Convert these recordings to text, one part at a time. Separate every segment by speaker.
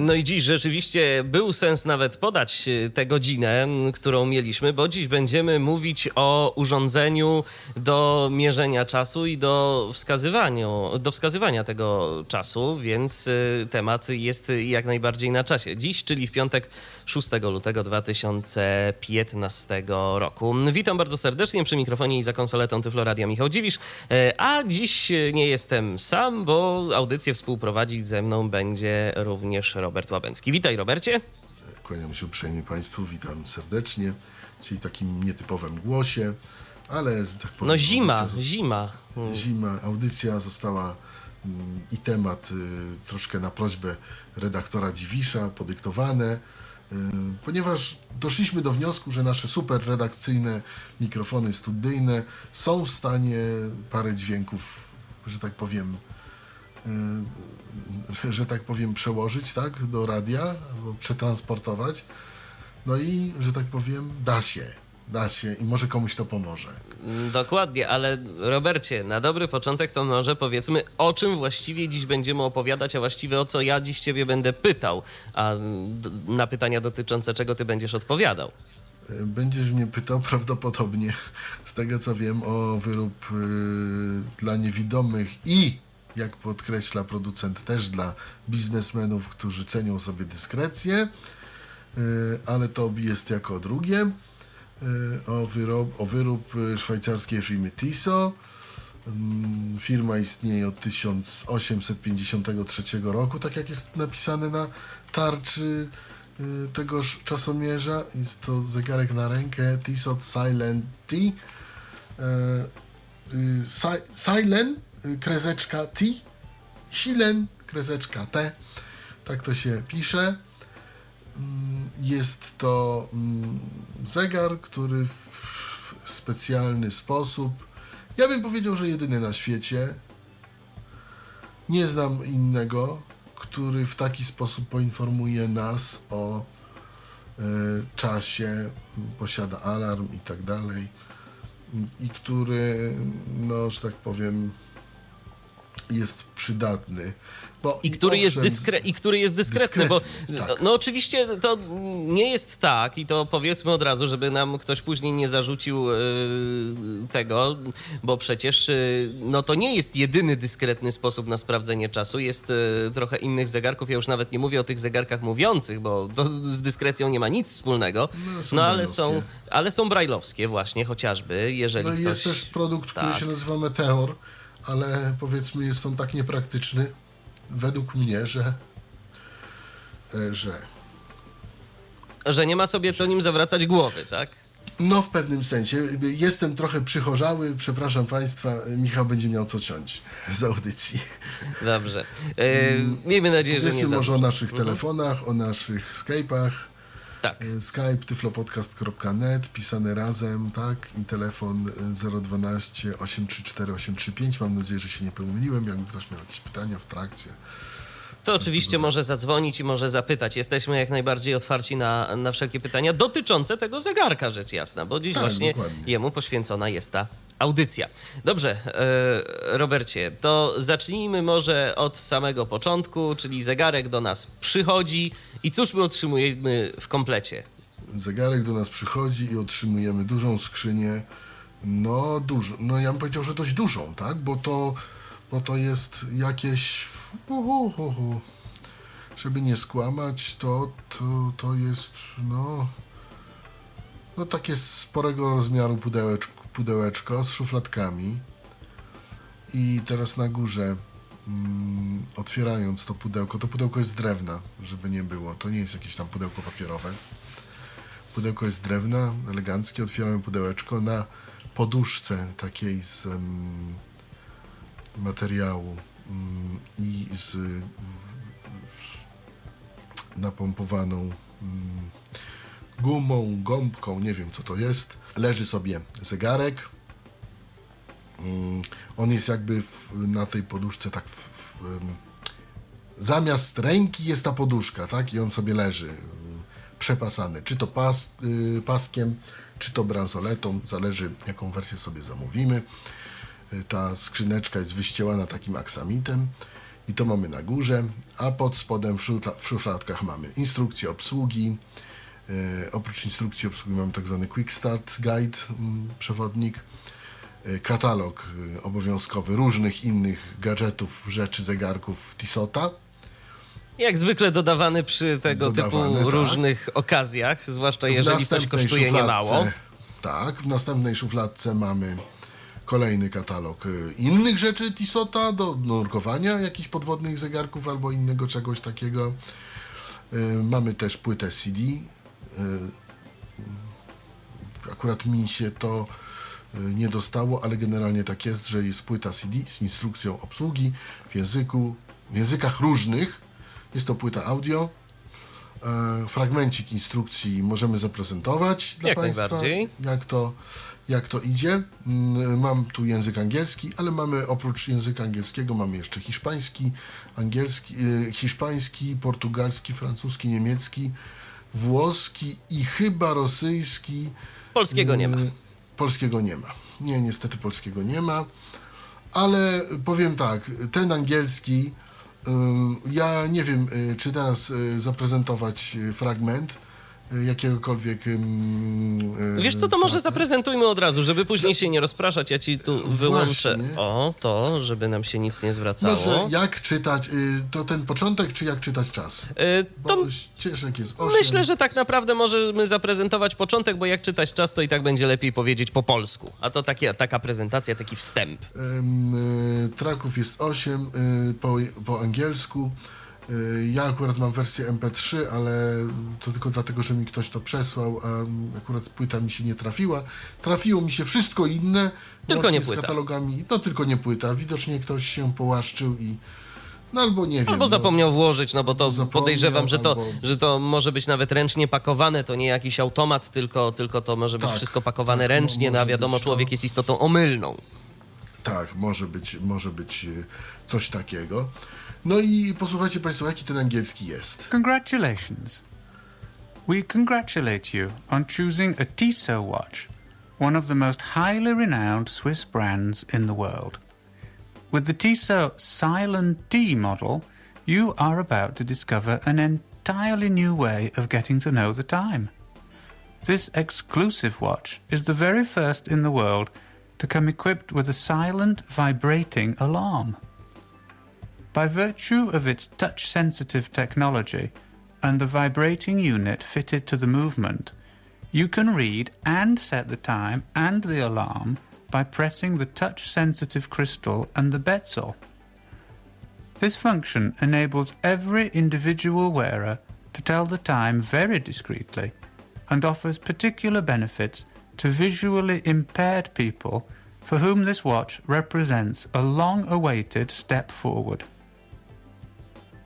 Speaker 1: No i dziś rzeczywiście był sens nawet podać e, tę godzinę, którą mieliśmy, bo dziś będziemy mówić o urządzeniu do mierzenia czasu i do, do wskazywania tego czasu, więc e, temat jest jak najbardziej na czasie. Dziś, czyli w piątek 6 lutego 2015 roku. Witam bardzo serdecznie przy mikrofonie i za konsoletą Tyfloradia Michał Dziwisz, e, a dziś nie jestem sam, bo audycję współprowadzić ze mną będzie również Robert Łabęcki. Witaj Robercie.
Speaker 2: Kłaniam się uprzejmie Państwu, witam serdecznie. Dzisiaj takim nietypowym głosie, ale tak powiem.
Speaker 1: No zima, zima.
Speaker 2: Zima, audycja została mm, i temat y, troszkę na prośbę redaktora Dziwisza podyktowane, y, ponieważ doszliśmy do wniosku, że nasze super redakcyjne mikrofony studyjne są w stanie parę dźwięków, że tak powiem, y, że tak powiem, przełożyć tak, do radia albo przetransportować. No i, że tak powiem, da się. Da się i może komuś to pomoże.
Speaker 1: Dokładnie, ale Robercie, na dobry początek to może powiedzmy, o czym właściwie dziś będziemy opowiadać, a właściwie o co ja dziś ciebie będę pytał, a na pytania dotyczące czego ty będziesz odpowiadał.
Speaker 2: Y, Będziesz mnie pytał prawdopodobnie, z tego co wiem, o wyrób y, dla niewidomych i, jak podkreśla producent, też dla biznesmenów, którzy cenią sobie dyskrecję, y, ale to jest jako drugie. Y, o, wyrób, o wyrób y, szwajcarskiej firmy Tiso. Mm, Firma istnieje od 1853 roku, tak jak jest napisane na tarczy tegoż czasomierza. Jest to zegarek na rękę Tissot Silent T. E, Si- Silent, kreseczka T. Silen, kreseczka T. Tak to się pisze. Mm, Jest to mm, zegar, który w specjalny sposób, ja bym powiedział, że jedyny na świecie, nie znam innego, który w taki sposób poinformuje nas o e, czasie, posiada alarm i tak dalej, i który, no, że tak powiem, jest przydatny. Bo
Speaker 1: I który, jest dyskre- I który jest dyskretny, bo
Speaker 2: Dyskretny, tak.
Speaker 1: no oczywiście to nie jest tak i to powiedzmy od razu, żeby nam ktoś później nie zarzucił yy, tego, bo przecież yy, no to nie jest jedyny dyskretny sposób na sprawdzenie czasu. Jest yy, trochę innych zegarków. Ja już nawet nie mówię o tych zegarkach mówiących, bo to z dyskrecją nie ma nic wspólnego.
Speaker 2: No,
Speaker 1: No, ale są,
Speaker 2: brajlowskie.
Speaker 1: ale są brajlowskie właśnie chociażby, jeżeli
Speaker 2: No
Speaker 1: ktoś...
Speaker 2: jest też produkt, który
Speaker 1: Tak.
Speaker 2: się nazywa Meteor, ale powiedzmy jest on tak niepraktyczny, według mnie, że, e, że
Speaker 1: Że nie ma sobie co nim zawracać głowy, tak?
Speaker 2: no w pewnym sensie jestem trochę przychorzały, przepraszam Państwa, Michał będzie miał co ciąć z audycji.
Speaker 1: Dobrze. Yy, miejmy nadzieję, że nie
Speaker 2: Powiedzmy może o naszych telefonach, o naszych Skype'ach.
Speaker 1: Tak.
Speaker 2: E, Skype tyflopodcast.net, pisane razem, tak? I telefon e, 012 834 835. Mam nadzieję, że się nie pomyliłem. Jakby ktoś miał jakieś pytania w trakcie.
Speaker 1: To oczywiście może zadzwonić i może zapytać. Jesteśmy jak najbardziej otwarci na, na wszelkie pytania dotyczące tego zegarka, rzecz jasna, bo dziś
Speaker 2: Tak,
Speaker 1: właśnie
Speaker 2: dokładnie.
Speaker 1: jemu poświęcona jest ta audycja. Dobrze, e, Robercie, to zacznijmy może od samego początku, czyli zegarek do nas przychodzi i cóż my otrzymujemy w komplecie?
Speaker 2: Zegarek do nas przychodzi i otrzymujemy dużą skrzynię. No, dużo. No, ja bym powiedział, że dość dużą, tak? Bo to, bo to jest jakieś. Uhu, uhu. Żeby nie skłamać, to, to, to jest. No. No, takie sporego rozmiaru pudełeczko, pudełeczko z szufladkami. I teraz na górze, mm, otwierając to pudełko, to pudełko jest z drewna, żeby nie było. To nie jest jakieś tam pudełko papierowe. Pudełko jest z drewna, eleganckie. Otwieramy pudełeczko na poduszce takiej z materiału mm, i z napompowaną mm, gumą, gąbką, nie wiem co to jest. Leży sobie zegarek. Mm, On jest jakby w, na tej poduszce tak w, w, zamiast ręki jest ta poduszka, tak? I on sobie leży przepasany, czy to pas, y, paskiem, czy to bransoletą, zależy jaką wersję sobie zamówimy. Ta skrzyneczka jest wyścielana takim aksamitem i to mamy na górze, a pod spodem w, szufla, w szufladkach mamy instrukcję obsługi. Y, oprócz instrukcji obsługi mamy tak zwany Quick Start Guide, mm, przewodnik y, katalog y, obowiązkowy różnych innych gadżetów, rzeczy, zegarków Tissota.
Speaker 1: Jak zwykle dodawany przy tego typu
Speaker 2: tak.
Speaker 1: różnych okazjach, zwłaszcza jeżeli coś kosztuje niemało.
Speaker 2: Tak, w następnej szufladce mamy kolejny katalog y, innych rzeczy Tissota do nurkowania, jakichś podwodnych zegarków albo innego czegoś takiego. Y, Mamy też płytę CD. Y, Akurat mi się to nie dostało, ale generalnie tak jest, że jest płyta CD z instrukcją obsługi w języku, w językach różnych. Jest to płyta audio. E, Fragmencik instrukcji możemy zaprezentować dla
Speaker 1: Jak
Speaker 2: Państwa,
Speaker 1: najbardziej.
Speaker 2: jak to, jak to idzie. Mm, Mam tu język angielski, ale mamy oprócz języka angielskiego mamy jeszcze hiszpański, angielski, e, hiszpański, portugalski, francuski, niemiecki, włoski i chyba rosyjski.
Speaker 1: Polskiego nie ma.
Speaker 2: Mm, Polskiego nie ma. Nie, niestety polskiego nie ma. Ale powiem tak, ten angielski, ym, ja nie wiem, y, czy teraz y, zaprezentować y, fragment y, jakiegokolwiek. ym, y,
Speaker 1: Wiesz co, to może zaprezentujmy od razu, żeby później się nie rozpraszać. Ja ci tu wyłączę
Speaker 2: Właśnie.
Speaker 1: o to, żeby nam się nic nie zwracało.
Speaker 2: Może jak czytać, y, to ten początek, czy jak czytać czas?
Speaker 1: Y,
Speaker 2: Bo
Speaker 1: To
Speaker 2: ścieżek jest 8.
Speaker 1: myślę, że tak naprawdę możemy zaprezentować początek, bo jak czytać czas, to i tak będzie lepiej powiedzieć po polsku. A to takie, taka prezentacja, taki wstęp.
Speaker 2: Y, traków jest 8 y, po, po angielsku. Y, Ja akurat mam wersję MP3, ale to tylko dlatego, że mi ktoś to przesłał, a akurat płyta mi się nie trafiła. Trafiło mi się wszystko inne,
Speaker 1: Tylko nie
Speaker 2: z
Speaker 1: płyta.
Speaker 2: katalogami. No tylko nie płyta. Widocznie ktoś się połaszczył i no albo nie wiem.
Speaker 1: Albo
Speaker 2: no.
Speaker 1: zapomniał włożyć, no bo to podejrzewam, że to,
Speaker 2: albo-
Speaker 1: że to może być nawet ręcznie pakowane, to nie jakiś automat, tylko, tylko to może być
Speaker 2: Tak,
Speaker 1: wszystko pakowane
Speaker 2: tak,
Speaker 1: ręcznie, no a wiadomo,
Speaker 2: być to.
Speaker 1: człowiek jest istotą omylną.
Speaker 2: Tak, może być, może być y, coś takiego. No i posłuchajcie Państwo, jaki ten angielski jest.
Speaker 3: Congratulations. We congratulate you on choosing a Tissot watch, one of the most highly renowned Swiss brands in the world. With the Tissot Silent D model, you are about to discover an entirely new way of getting to know the time. This exclusive watch is the very first in the world to come equipped with a silent vibrating alarm. By virtue of its touch sensitive technology and the vibrating unit fitted to the movement, you can read and set the time and the alarm by pressing the touch sensitive crystal and the bezel. This function enables every individual wearer to tell the time very discreetly and offers particular benefits to visually impaired people for whom this watch represents a long awaited step forward.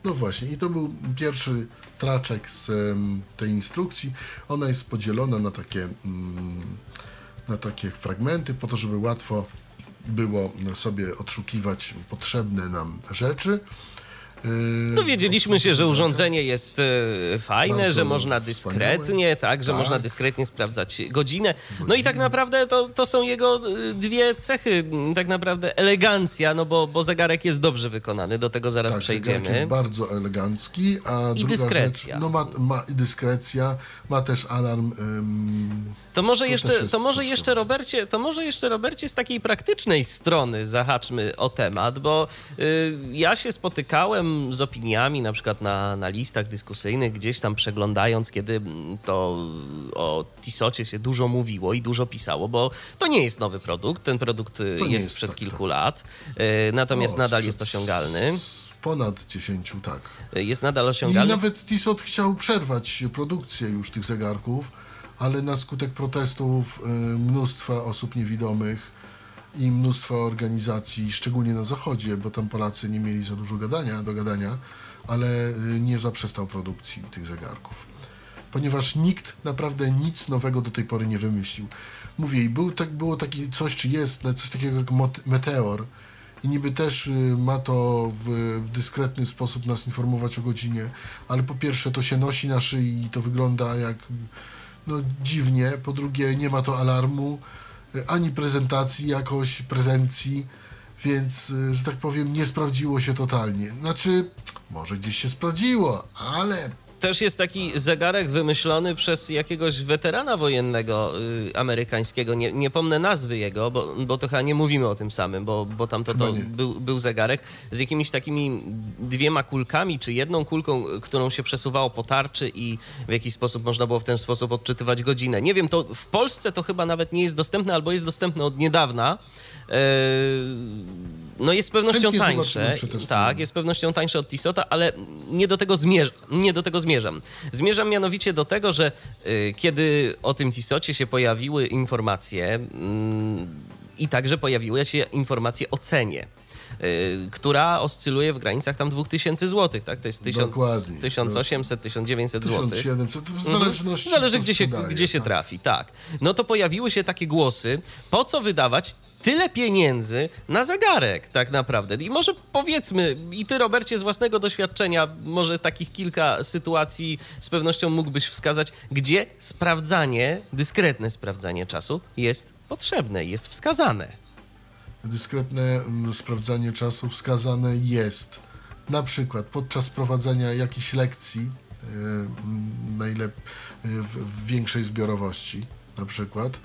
Speaker 2: No właśnie, i to był pierwszy traczek z em, tej instrukcji. Ona jest podzielona na takie, mm, na takie fragmenty, po to, żeby łatwo było sobie odszukiwać potrzebne nam rzeczy. Yy,
Speaker 1: Dowiedzieliśmy się, że urządzenie jest e, fajne, że można dyskretnie, tak, że
Speaker 2: Tak.
Speaker 1: można dyskretnie sprawdzać godzinę. No i tak naprawdę to, to są jego e, dwie cechy, tak naprawdę elegancja, no bo, bo zegarek jest dobrze wykonany, do tego zaraz
Speaker 2: Tak, zegarek
Speaker 1: przejdziemy.
Speaker 2: jest bardzo elegancki, a
Speaker 1: I dyskrecja.
Speaker 2: rzecz, no ma, ma dyskrecja, ma też alarm. ym,
Speaker 1: To może
Speaker 2: To
Speaker 1: jeszcze, to może jeszcze Robercie, to może jeszcze Robercie z takiej praktycznej strony zahaczmy o temat, bo y, ja się spotykałem z opiniami na przykład na, na listach dyskusyjnych, gdzieś tam przeglądając, kiedy to o Tisocie się dużo mówiło i dużo pisało, bo to nie jest nowy produkt, ten produkt y,
Speaker 2: To
Speaker 1: jest
Speaker 2: jest,
Speaker 1: sprzed
Speaker 2: tak,
Speaker 1: kilku lat, y, natomiast
Speaker 2: O,
Speaker 1: nadal
Speaker 2: sprzed-
Speaker 1: jest osiągalny,
Speaker 2: ponad 10, tak.
Speaker 1: y, jest nadal
Speaker 2: I
Speaker 1: osiągalny.
Speaker 2: nawet Tissot chciał przerwać produkcję już tych zegarków, ale na skutek protestów y, mnóstwa osób niewidomych i mnóstwa organizacji, szczególnie na zachodzie, bo tam Polacy nie mieli za dużo gadania, do gadania, ale y, nie zaprzestał produkcji tych zegarków. Ponieważ nikt naprawdę nic nowego do tej pory nie wymyślił. Mówię, był, tak, było takie coś, czy jest, no, coś takiego jak meteor. i niby też y, ma to w dyskretny sposób nas informować o godzinie, ale po pierwsze to się nosi na szyi i to wygląda jak no, dziwnie, po drugie nie ma to alarmu, ani prezentacji jakoś, prezencji, więc, y, że tak powiem, nie sprawdziło się totalnie. Znaczy, może gdzieś się sprawdziło, ale
Speaker 1: też jest taki zegarek wymyślony przez jakiegoś weterana wojennego y, amerykańskiego. Nie, nie pomnę nazwy jego, bo, bo to chyba nie mówimy o tym samym, bo, bo tam to, to był, był zegarek z jakimiś takimi dwiema kulkami, czy jedną kulką, którą się przesuwało po tarczy i w jakiś sposób można było w ten sposób odczytywać godzinę. Nie wiem, to w Polsce to chyba nawet nie jest dostępne, albo jest dostępne od niedawna. E, no jest z pewnością
Speaker 2: Chętnie
Speaker 1: tańsze. Tak, jest z pewnością tańsze od Tissota, ale nie do tego, zmierz- nie do tego zmierzam. Zmierzam mianowicie do tego, że y, kiedy o tym Tissocie się pojawiły informacje mm, i także pojawiły się informacje o cenie, y, która oscyluje w granicach tam 2000 zł, tak? To jest 1000,
Speaker 2: Dokładnie.
Speaker 1: 1800, 1900 zł.
Speaker 2: 1700, w
Speaker 1: Mhm.
Speaker 2: zależności
Speaker 1: Zależy, gdzie się, gdzie się
Speaker 2: tak.
Speaker 1: trafi, tak. No to pojawiły się takie głosy, po co wydawać tyle pieniędzy na zegarek tak naprawdę. I może powiedzmy, i ty Robercie z własnego doświadczenia, może takich kilka sytuacji z pewnością mógłbyś wskazać, gdzie sprawdzanie, dyskretne sprawdzanie czasu jest potrzebne, jest wskazane.
Speaker 2: Dyskretne mm, sprawdzanie czasu wskazane jest na przykład podczas prowadzenia jakichś lekcji, y, mm, najlep- y, w, większej zbiorowości, na przykład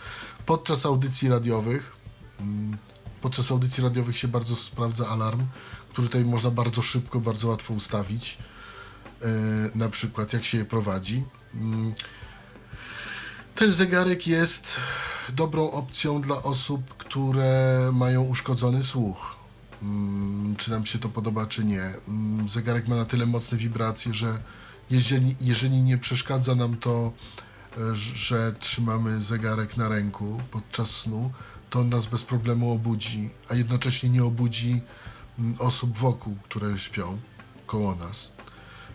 Speaker 2: podczas audycji radiowych. mm, Podczas audycji radiowych się bardzo sprawdza alarm, który tutaj można bardzo szybko, bardzo łatwo ustawić. y, Na przykład jak się je prowadzi. Ten zegarek jest dobrą opcją dla osób, które mają uszkodzony słuch. Mm, Czy nam się to podoba, czy nie. Mm, Zegarek ma na tyle mocne wibracje, że jeżeli, jeżeli nie przeszkadza nam to, e, że trzymamy zegarek na ręku podczas snu, to on nas bez problemu obudzi, a jednocześnie nie obudzi mm, osób wokół, które śpią koło nas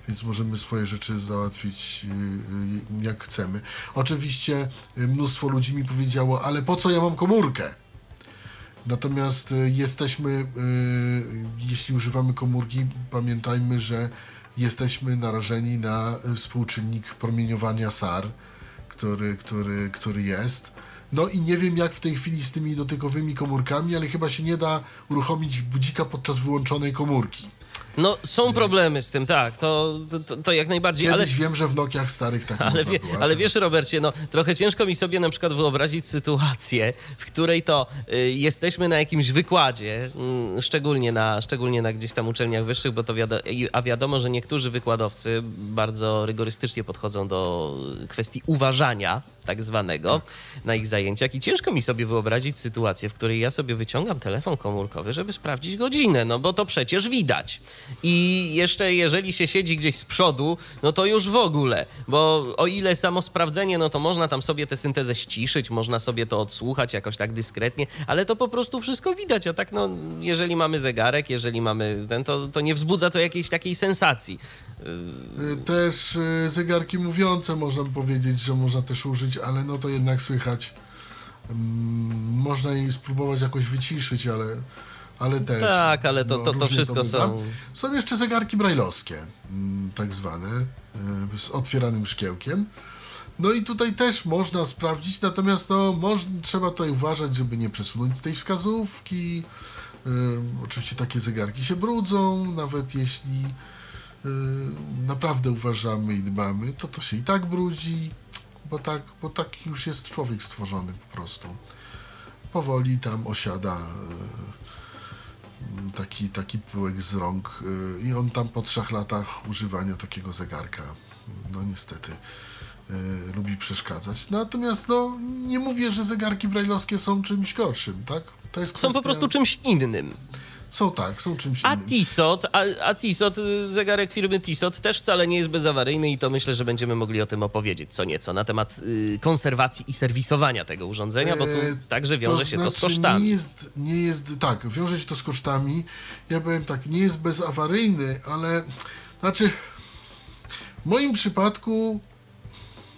Speaker 2: więc możemy swoje rzeczy załatwić y, y, jak chcemy. Oczywiście y, mnóstwo ludzi mi powiedziało, ale po co ja mam komórkę? Natomiast jesteśmy, jeśli używamy komórki, pamiętajmy, że jesteśmy narażeni na współczynnik promieniowania SAR, który, który, który jest. No i nie wiem jak w tej chwili z tymi dotykowymi komórkami, ale chyba się nie da uruchomić budzika podczas wyłączonej komórki.
Speaker 1: No, są problemy z tym, tak, to, to, to jak najbardziej, ale...
Speaker 2: Kiedyś wiem, że w Nokiach starych tak
Speaker 1: Ale, wie,
Speaker 2: było.
Speaker 1: ale wiesz, Robercie, no trochę ciężko mi sobie na przykład wyobrazić sytuację, w której to y, jesteśmy na jakimś wykładzie, mm, szczególnie, na, szczególnie na gdzieś tam uczelniach wyższych, bo to wiado- a wiadomo, że niektórzy wykładowcy bardzo rygorystycznie podchodzą do kwestii uważania tak zwanego na ich zajęciach i ciężko mi sobie wyobrazić sytuację, w której ja sobie wyciągam telefon komórkowy, żeby sprawdzić godzinę, no bo to przecież widać. I jeszcze jeżeli się siedzi gdzieś z przodu, no to już w ogóle, bo o ile samo sprawdzenie, no to można tam sobie tę syntezę ściszyć, można sobie to odsłuchać jakoś tak dyskretnie, ale to po prostu wszystko widać, a tak no, jeżeli mamy zegarek, jeżeli mamy ten, to, to nie wzbudza to jakiejś takiej sensacji.
Speaker 2: Też y, zegarki mówiące można powiedzieć, że można też użyć, ale no to jednak słychać. Mm, Można jej spróbować jakoś wyciszyć, ale, ale też.
Speaker 1: Tak, ale to- to- to
Speaker 2: różnie
Speaker 1: wszystko
Speaker 2: bywa.
Speaker 1: są-
Speaker 2: Są jeszcze zegarki brajlowskie, mm, tak zwane, y, z otwieranym szkiełkiem. No i tutaj też można sprawdzić, natomiast no, moż, trzeba tutaj uważać, żeby nie przesunąć tej wskazówki. Y, oczywiście takie zegarki się brudzą, nawet jeśli y, naprawdę uważamy i dbamy, to to się i tak brudzi, bo tak, bo tak już jest człowiek stworzony po prostu. Powoli tam osiada y, taki, taki pyłek z rąk y, i on tam po trzech latach używania takiego zegarka, no niestety, y, lubi przeszkadzać. Natomiast no, nie mówię, że zegarki brajlowskie są czymś gorszym, tak? To jest
Speaker 1: Są po
Speaker 2: kwestia-
Speaker 1: prostu czymś innym.
Speaker 2: Są tak, są czymś
Speaker 1: A
Speaker 2: innym.
Speaker 1: Tissot, a, a Tissot, y, zegarek firmy Tissot też wcale nie jest bezawaryjny i to myślę, że będziemy mogli o tym opowiedzieć co nieco na temat y, konserwacji i serwisowania tego urządzenia, bo tu
Speaker 2: E,
Speaker 1: także wiąże się to z
Speaker 2: znaczy,
Speaker 1: kosztami.
Speaker 2: Nie jest, nie jest, tak, wiąże się to z kosztami. Ja powiem tak, nie jest bezawaryjny, ale znaczy w moim przypadku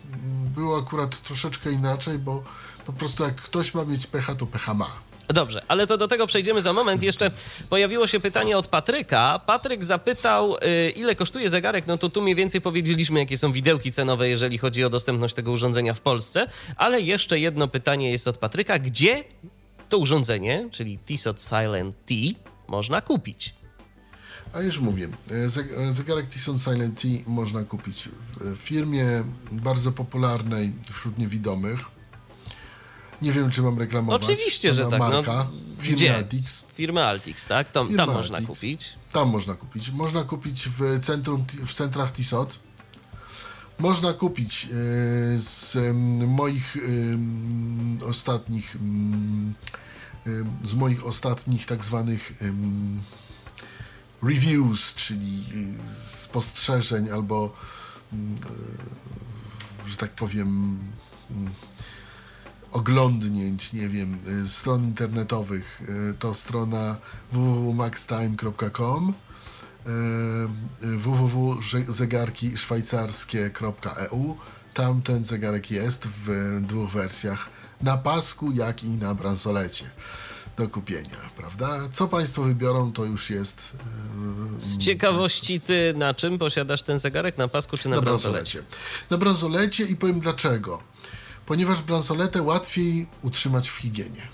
Speaker 2: mm, było akurat troszeczkę inaczej, bo po prostu jak ktoś ma mieć pecha, to pecha ma.
Speaker 1: Dobrze, ale to do tego przejdziemy za moment. Jeszcze pojawiło się pytanie od Patryka. Patryk zapytał, y, ile kosztuje zegarek. No to tu mniej więcej powiedzieliśmy, jakie są widełki cenowe, jeżeli chodzi o dostępność tego urządzenia w Polsce. Ale jeszcze jedno pytanie jest od Patryka. Gdzie to urządzenie, czyli Tissot Silent T, można kupić?
Speaker 2: A już mówię, e, e, zegarek Tison Silent T można kupić w firmie bardzo popularnej wśród niewidomych. Nie wiem, czy mam reklamować.
Speaker 1: Oczywiście, że tak. No,
Speaker 2: Marka, firmy
Speaker 1: gdzie?
Speaker 2: Altix.
Speaker 1: Firmy Altix, tak? Tam,
Speaker 2: Firma
Speaker 1: tam można
Speaker 2: Altix.
Speaker 1: kupić.
Speaker 2: Tam można kupić. Można kupić w centrum, w centrach Tissot. Można kupić e, z em, moich em, ostatnich em, em, z moich ostatnich tak zwanych reviews, czyli spostrzeżeń albo mm, że tak powiem mm, oglądnięć, nie wiem, y, stron internetowych, y, to strona www.maxtime.com y, www.zegarkiszwajcarskie.eu Tam ten zegarek jest w dwóch wersjach, na pasku, jak i na bransolecie do kupienia, prawda? Co Państwo wybiorą, to już jest
Speaker 1: Z ciekawości, ty na czym posiadasz ten zegarek? Na pasku czy na,
Speaker 2: na
Speaker 1: bransolecie?
Speaker 2: bransolecie. Na bransolecie i powiem dlaczego. Ponieważ bransoletę łatwiej utrzymać w higienie.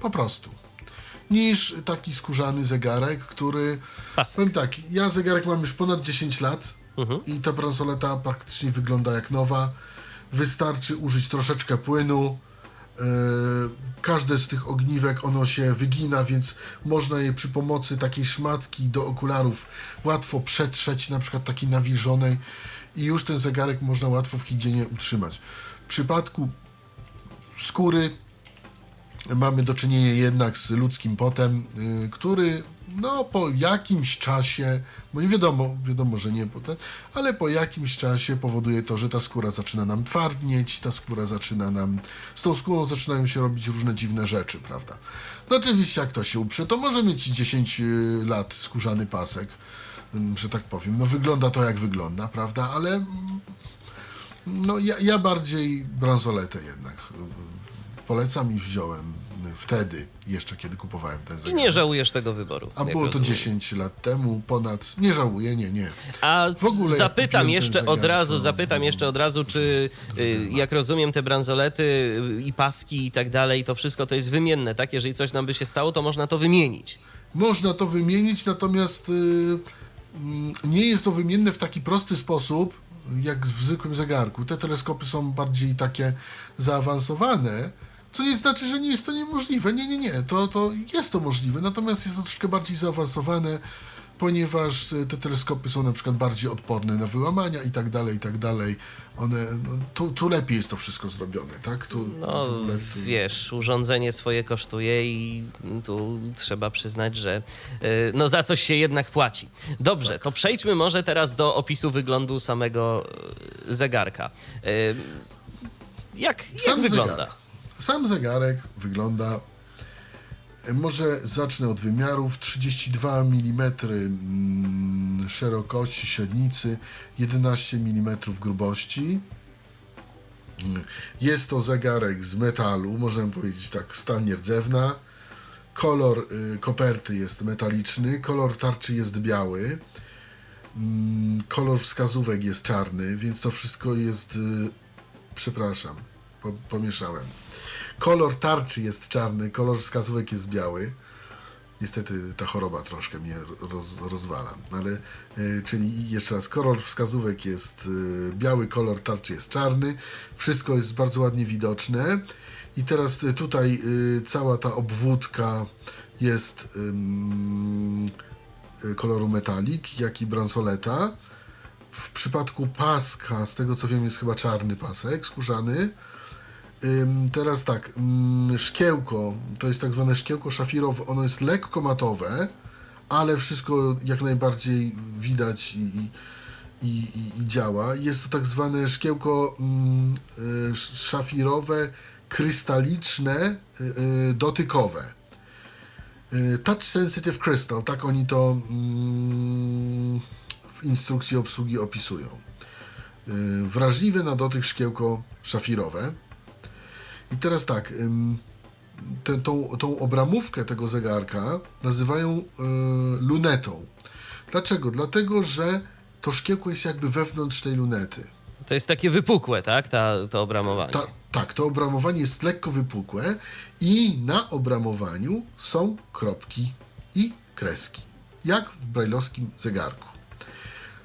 Speaker 2: Po prostu. Niż taki skórzany zegarek, który.
Speaker 1: Pasek.
Speaker 2: Powiem tak, ja zegarek mam już ponad 10 lat
Speaker 1: Mhm.
Speaker 2: i ta bransoleta praktycznie wygląda jak nowa. Wystarczy użyć troszeczkę płynu. Yy, każde z tych ogniwek ono się wygina, więc można je przy pomocy takiej szmatki do okularów łatwo przetrzeć, na przykład takiej nawilżonej i już ten zegarek można łatwo w higienie utrzymać. Przypadku skóry mamy do czynienia jednak z ludzkim potem, y, który no po jakimś czasie, bo nie wiadomo, wiadomo, że nie potem, ale po jakimś czasie powoduje to, że ta skóra zaczyna nam twardnieć, ta skóra zaczyna nam, z tą skórą zaczynają się robić różne dziwne rzeczy, prawda? No oczywiście jak to się uprze, to może mieć 10 y, lat skórzany pasek, ym, że tak powiem. No wygląda to jak wygląda, prawda? Ale mm, no ja, ja bardziej bransoletę jednak polecam i wziąłem wtedy, jeszcze kiedy kupowałem ten
Speaker 1: I
Speaker 2: zegarek.
Speaker 1: nie żałujesz tego wyboru.
Speaker 2: A było to
Speaker 1: rozumiem.
Speaker 2: 10 lat temu, ponad. Nie żałuję, nie, nie.
Speaker 1: A
Speaker 2: W ogóle
Speaker 1: zapytam jeszcze od razu,
Speaker 2: to-
Speaker 1: zapytam jeszcze od razu, czy y, jak rozumiem te bransolety y, i paski i tak dalej, to wszystko to jest wymienne, tak? Jeżeli coś nam by się stało, to można to wymienić.
Speaker 2: Można to wymienić, natomiast y, mm, nie jest to wymienne w taki prosty sposób, jak w zwykłym zegarku. Te teleskopy są bardziej takie zaawansowane, co nie znaczy, że nie jest to niemożliwe. Nie, nie, nie. To, to jest to możliwe, natomiast jest to troszkę bardziej zaawansowane, ponieważ y, te teleskopy są na przykład bardziej odporne na wyłamania i tak dalej, i tak dalej. One, no, tu, tu lepiej jest to wszystko zrobione, tak? Tu,
Speaker 1: No,
Speaker 2: tu...
Speaker 1: wiesz, urządzenie swoje kosztuje i tu trzeba przyznać, że y, no za coś się jednak płaci. Dobrze,
Speaker 2: Tak.
Speaker 1: to przejdźmy może teraz do opisu wyglądu samego y, zegarka. Y, Jak, jak
Speaker 2: Sam
Speaker 1: wygląda?
Speaker 2: Zegarek. Sam zegarek wygląda. E, Może zacznę od wymiarów. 32 mm szerokości średnicy, 11 mm grubości. Mm, Jest to zegarek z metalu, możemy powiedzieć tak, stal nierdzewna. Kolor y, koperty jest metaliczny, kolor tarczy jest biały. Mm, Kolor wskazówek jest czarny, więc to wszystko jest. Przepraszam, po, pomieszałem. Kolor tarczy jest czarny, kolor wskazówek jest biały. Niestety ta choroba troszkę mnie roz, rozwala, ale y, czyli jeszcze raz, kolor wskazówek jest y, biały, kolor tarczy jest czarny. Wszystko jest bardzo ładnie widoczne. I teraz y, tutaj cała ta obwódka jest koloru metalik, jak i bransoleta. W przypadku paska, z tego co wiem, jest chyba czarny pasek skórzany. Teraz tak, szkiełko, to jest tak zwane szkiełko szafirowe, ono jest lekko matowe, ale wszystko jak najbardziej widać i, i, i, i, działa. Jest to tak zwane szkiełko szafirowe, krystaliczne, y, y, dotykowe. Y, Touch Sensitive Crystal, tak oni to w instrukcji obsługi opisują. Wrażliwe na dotyk szkiełko szafirowe. I teraz tak, tę, tą, tą obramówkę tego zegarka nazywają e, lunetą. Dlaczego? Dlatego, że to szkiełko jest jakby wewnątrz tej lunety.
Speaker 1: To jest takie wypukłe, tak? Ta, to obramowanie.
Speaker 2: Ta, tak, to obramowanie jest lekko wypukłe i na obramowaniu są kropki i kreski, jak w brajlowskim zegarku.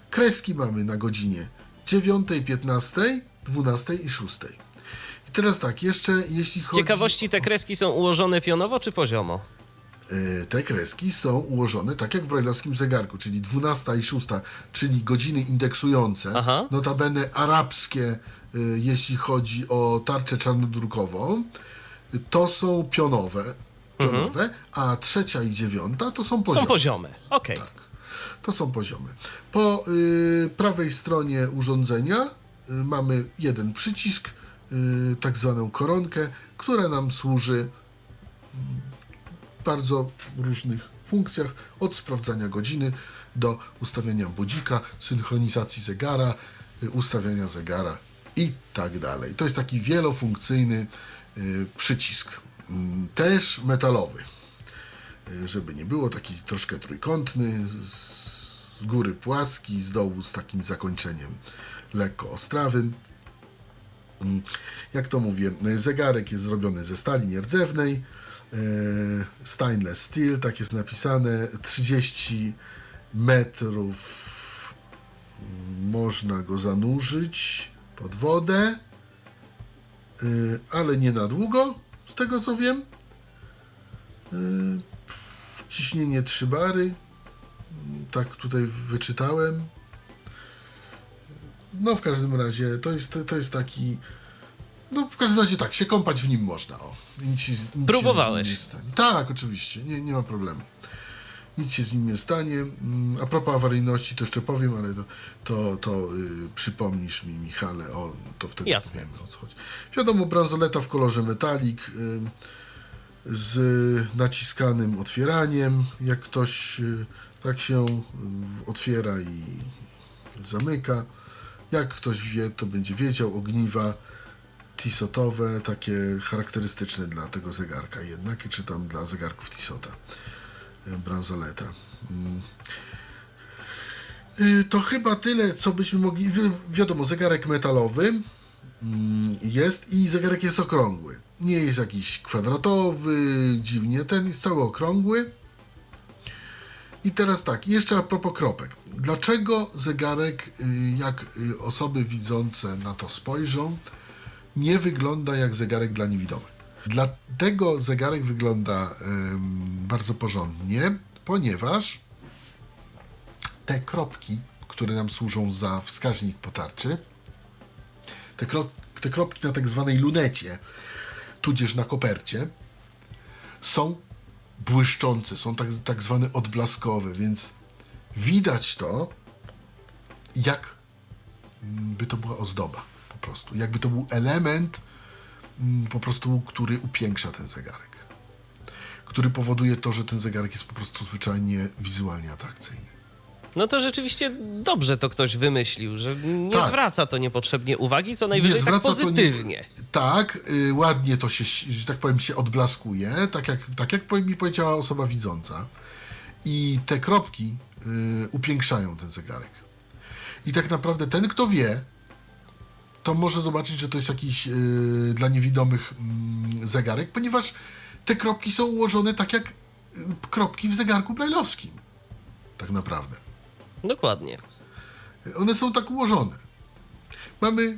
Speaker 2: Kreski mamy na godzinie 9, 15, 12 i 6. Teraz tak, jeszcze jeśli
Speaker 1: Z
Speaker 2: chodzi...
Speaker 1: ciekawości te kreski są ułożone pionowo czy poziomo?
Speaker 2: E, te kreski są ułożone tak jak w brajlowskim zegarku, czyli 12 i 6, czyli godziny indeksujące,
Speaker 1: Aha.
Speaker 2: notabene arabskie, e, jeśli chodzi o tarczę czarnodrukową, to są pionowe, pionowe a trzecia i dziewiąta to są poziome.
Speaker 1: Są poziome. Okej.
Speaker 2: Tak, to są poziomy. Po y, prawej stronie urządzenia y, mamy jeden przycisk, tak zwaną koronkę, która nam służy w bardzo różnych funkcjach, od sprawdzania godziny do ustawiania budzika, synchronizacji zegara, y, ustawiania zegara i tak dalej. To jest taki wielofunkcyjny y, przycisk, Mm, też metalowy y, żeby nie było, taki troszkę trójkątny, z góry płaski, z dołu z takim zakończeniem lekko ostrawym. Jak to mówię, zegarek jest zrobiony ze stali nierdzewnej, y, stainless steel, tak jest napisane, 30 metrów można go zanurzyć pod wodę, y, ale nie na długo, z tego co wiem. Y, ciśnienie 3 bary. Tak tutaj wyczytałem. No w każdym razie to jest, to jest taki. No w każdym razie tak, się kąpać w nim można. O. Nic się, nic
Speaker 1: Próbowałeś.
Speaker 2: Się nie stanie. Tak, oczywiście, nie, nie ma problemu. Nic się z nim nie stanie. Mm, A propos awaryjności to jeszcze powiem, ale to, to, to y, przypomnisz mi, Michale, o, to wtedy
Speaker 1: Jasne.
Speaker 2: powiemy o co chodzi. Wiadomo, bransoleta w kolorze metalik. Y, z naciskanym otwieraniem. Jak ktoś y, tak się y, otwiera i zamyka. Jak ktoś wie, to będzie wiedział. Ogniwa Tissotowe, takie charakterystyczne dla tego zegarka jednak, czy tam dla zegarków Tissota. y, Bransoleta. Mm. Y, To chyba tyle, co byśmy mogli. wi- Wiadomo, zegarek metalowy mm, jest i zegarek jest okrągły. Nie jest jakiś kwadratowy, dziwnie, ten jest cały okrągły. I teraz tak, jeszcze a propos kropek. Dlaczego zegarek, y, jak y, osoby widzące na to spojrzą, nie wygląda jak zegarek dla niewidomych? Dlatego zegarek wygląda em, bardzo porządnie, ponieważ te kropki, które nam służą za wskaźnik potarczy, te, te kropki na tak zwanej lunecie, tudzież na kopercie, są błyszczące, są tak, tak zwane odblaskowe, więc widać to, jak mm, by to była ozdoba po prostu. Jakby to był element mm, po prostu, który upiększa ten zegarek. Który powoduje to, że ten zegarek jest po prostu zwyczajnie wizualnie atrakcyjny.
Speaker 1: No to rzeczywiście dobrze to ktoś wymyślił, że nie
Speaker 2: Tak.
Speaker 1: zwraca to niepotrzebnie uwagi, co najwyżej tak
Speaker 2: zwraca to nie-
Speaker 1: pozytywnie.
Speaker 2: Tak, y, ładnie to się, że tak powiem, się odblaskuje, tak jak, tak jak mi powiedziała osoba widząca. I te kropki y, upiększają ten zegarek. I tak naprawdę ten, kto wie, to może zobaczyć, że to jest jakiś y, dla niewidomych mm, zegarek, ponieważ te kropki są ułożone tak jak y, kropki w zegarku brajlowskim. Tak naprawdę.
Speaker 1: Dokładnie.
Speaker 2: One są tak ułożone. Mamy y,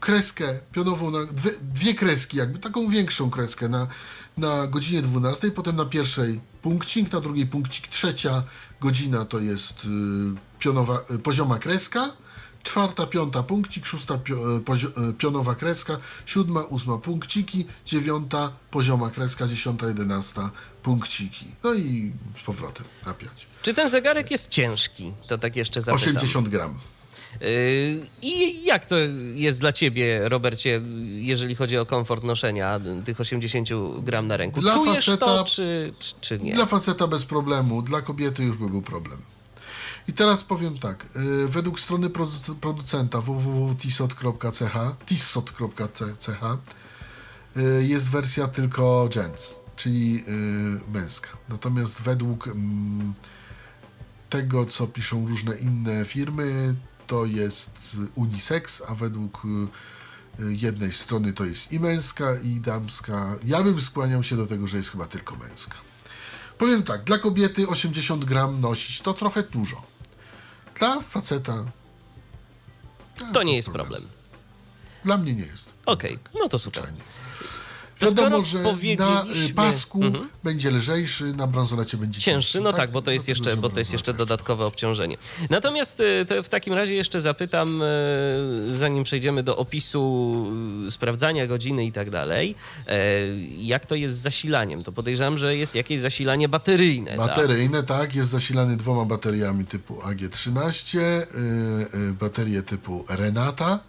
Speaker 2: kreskę pionową, na dwie, dwie kreski, jakby taką większą kreskę na, na godzinie 12, potem na pierwszej punkcik, na drugiej punkcik, trzecia godzina to jest y, pionowa, y, pozioma kreska, czwarta, piąta punkcik, szósta y, pozio, y, pionowa kreska, siódma, ósma punkciki, dziewiąta pozioma kreska, dziesiąta, jedenasta punkciki. No i z powrotem na pięć.
Speaker 1: Czy ten zegarek jest ciężki? To tak jeszcze zapytam.
Speaker 2: 80 gram.
Speaker 1: Yy, I jak to jest dla ciebie, Robercie, jeżeli chodzi o komfort noszenia tych 80 gram na ręku?
Speaker 2: Dla
Speaker 1: Czujesz
Speaker 2: faceta-
Speaker 1: to, czy, czy, czy nie?
Speaker 2: Dla faceta bez problemu, dla kobiety już by był problem. I teraz powiem tak, y, według strony produc- producenta www.tissot.ch tissot.ch y, jest wersja tylko gents, czyli y, męska. Natomiast według mm, tego, co piszą różne inne firmy, to jest unisex, a według jednej strony to jest i męska, i damska. Ja bym skłaniał się do tego, że jest chyba tylko męska. Powiem tak, dla kobiety 80 gram nosić to trochę dużo. Dla faceta
Speaker 1: To nie jest
Speaker 2: problemu.
Speaker 1: problem.
Speaker 2: dla mnie nie jest.
Speaker 1: Okej, no to super.
Speaker 2: Zwyczajnie.
Speaker 1: To
Speaker 2: Wiadomo, że na y, pasku
Speaker 1: Mhm.
Speaker 2: będzie lżejszy, na bransolecie będzie
Speaker 1: Cięższy, no tak, bo to jest jeszcze, bo to jest jeszcze dodatkowe obciążenie. Natomiast y, to w takim razie jeszcze zapytam, y, zanim przejdziemy do opisu sprawdzania godziny i tak dalej, jak to jest z zasilaniem? To podejrzewam, że jest jakieś zasilanie bateryjne. tak?
Speaker 2: Bateryjne, tak, jest zasilany dwoma bateriami typu AG13, y, y, baterie typu Renata.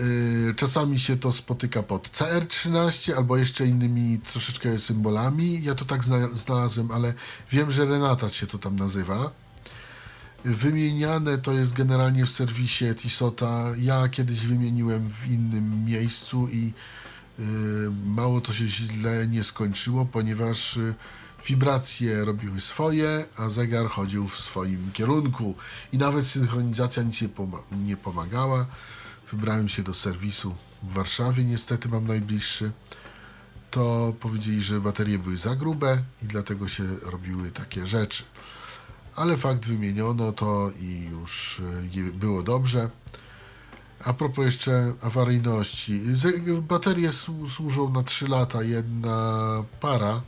Speaker 2: Y, czasami się to spotyka pod CR13 albo jeszcze innymi troszeczkę symbolami. Ja to tak zna- znalazłem, ale wiem, że Renata się to tam nazywa. Wymieniane to jest generalnie w serwisie Tisota. Ja kiedyś wymieniłem w innym miejscu i y, mało to się źle nie skończyło, ponieważ y, wibracje robiły swoje, a zegar chodził w swoim kierunku i nawet synchronizacja nic nie, poma- nie pomagała. Wybrałem się do serwisu w Warszawie, niestety mam najbliższy. To powiedzieli, że baterie były za grube i dlatego się robiły takie rzeczy ale fakt wymieniono to i już y, było dobrze. A propos jeszcze awaryjności. Baterie słu- służą na 3 lata, jedna para,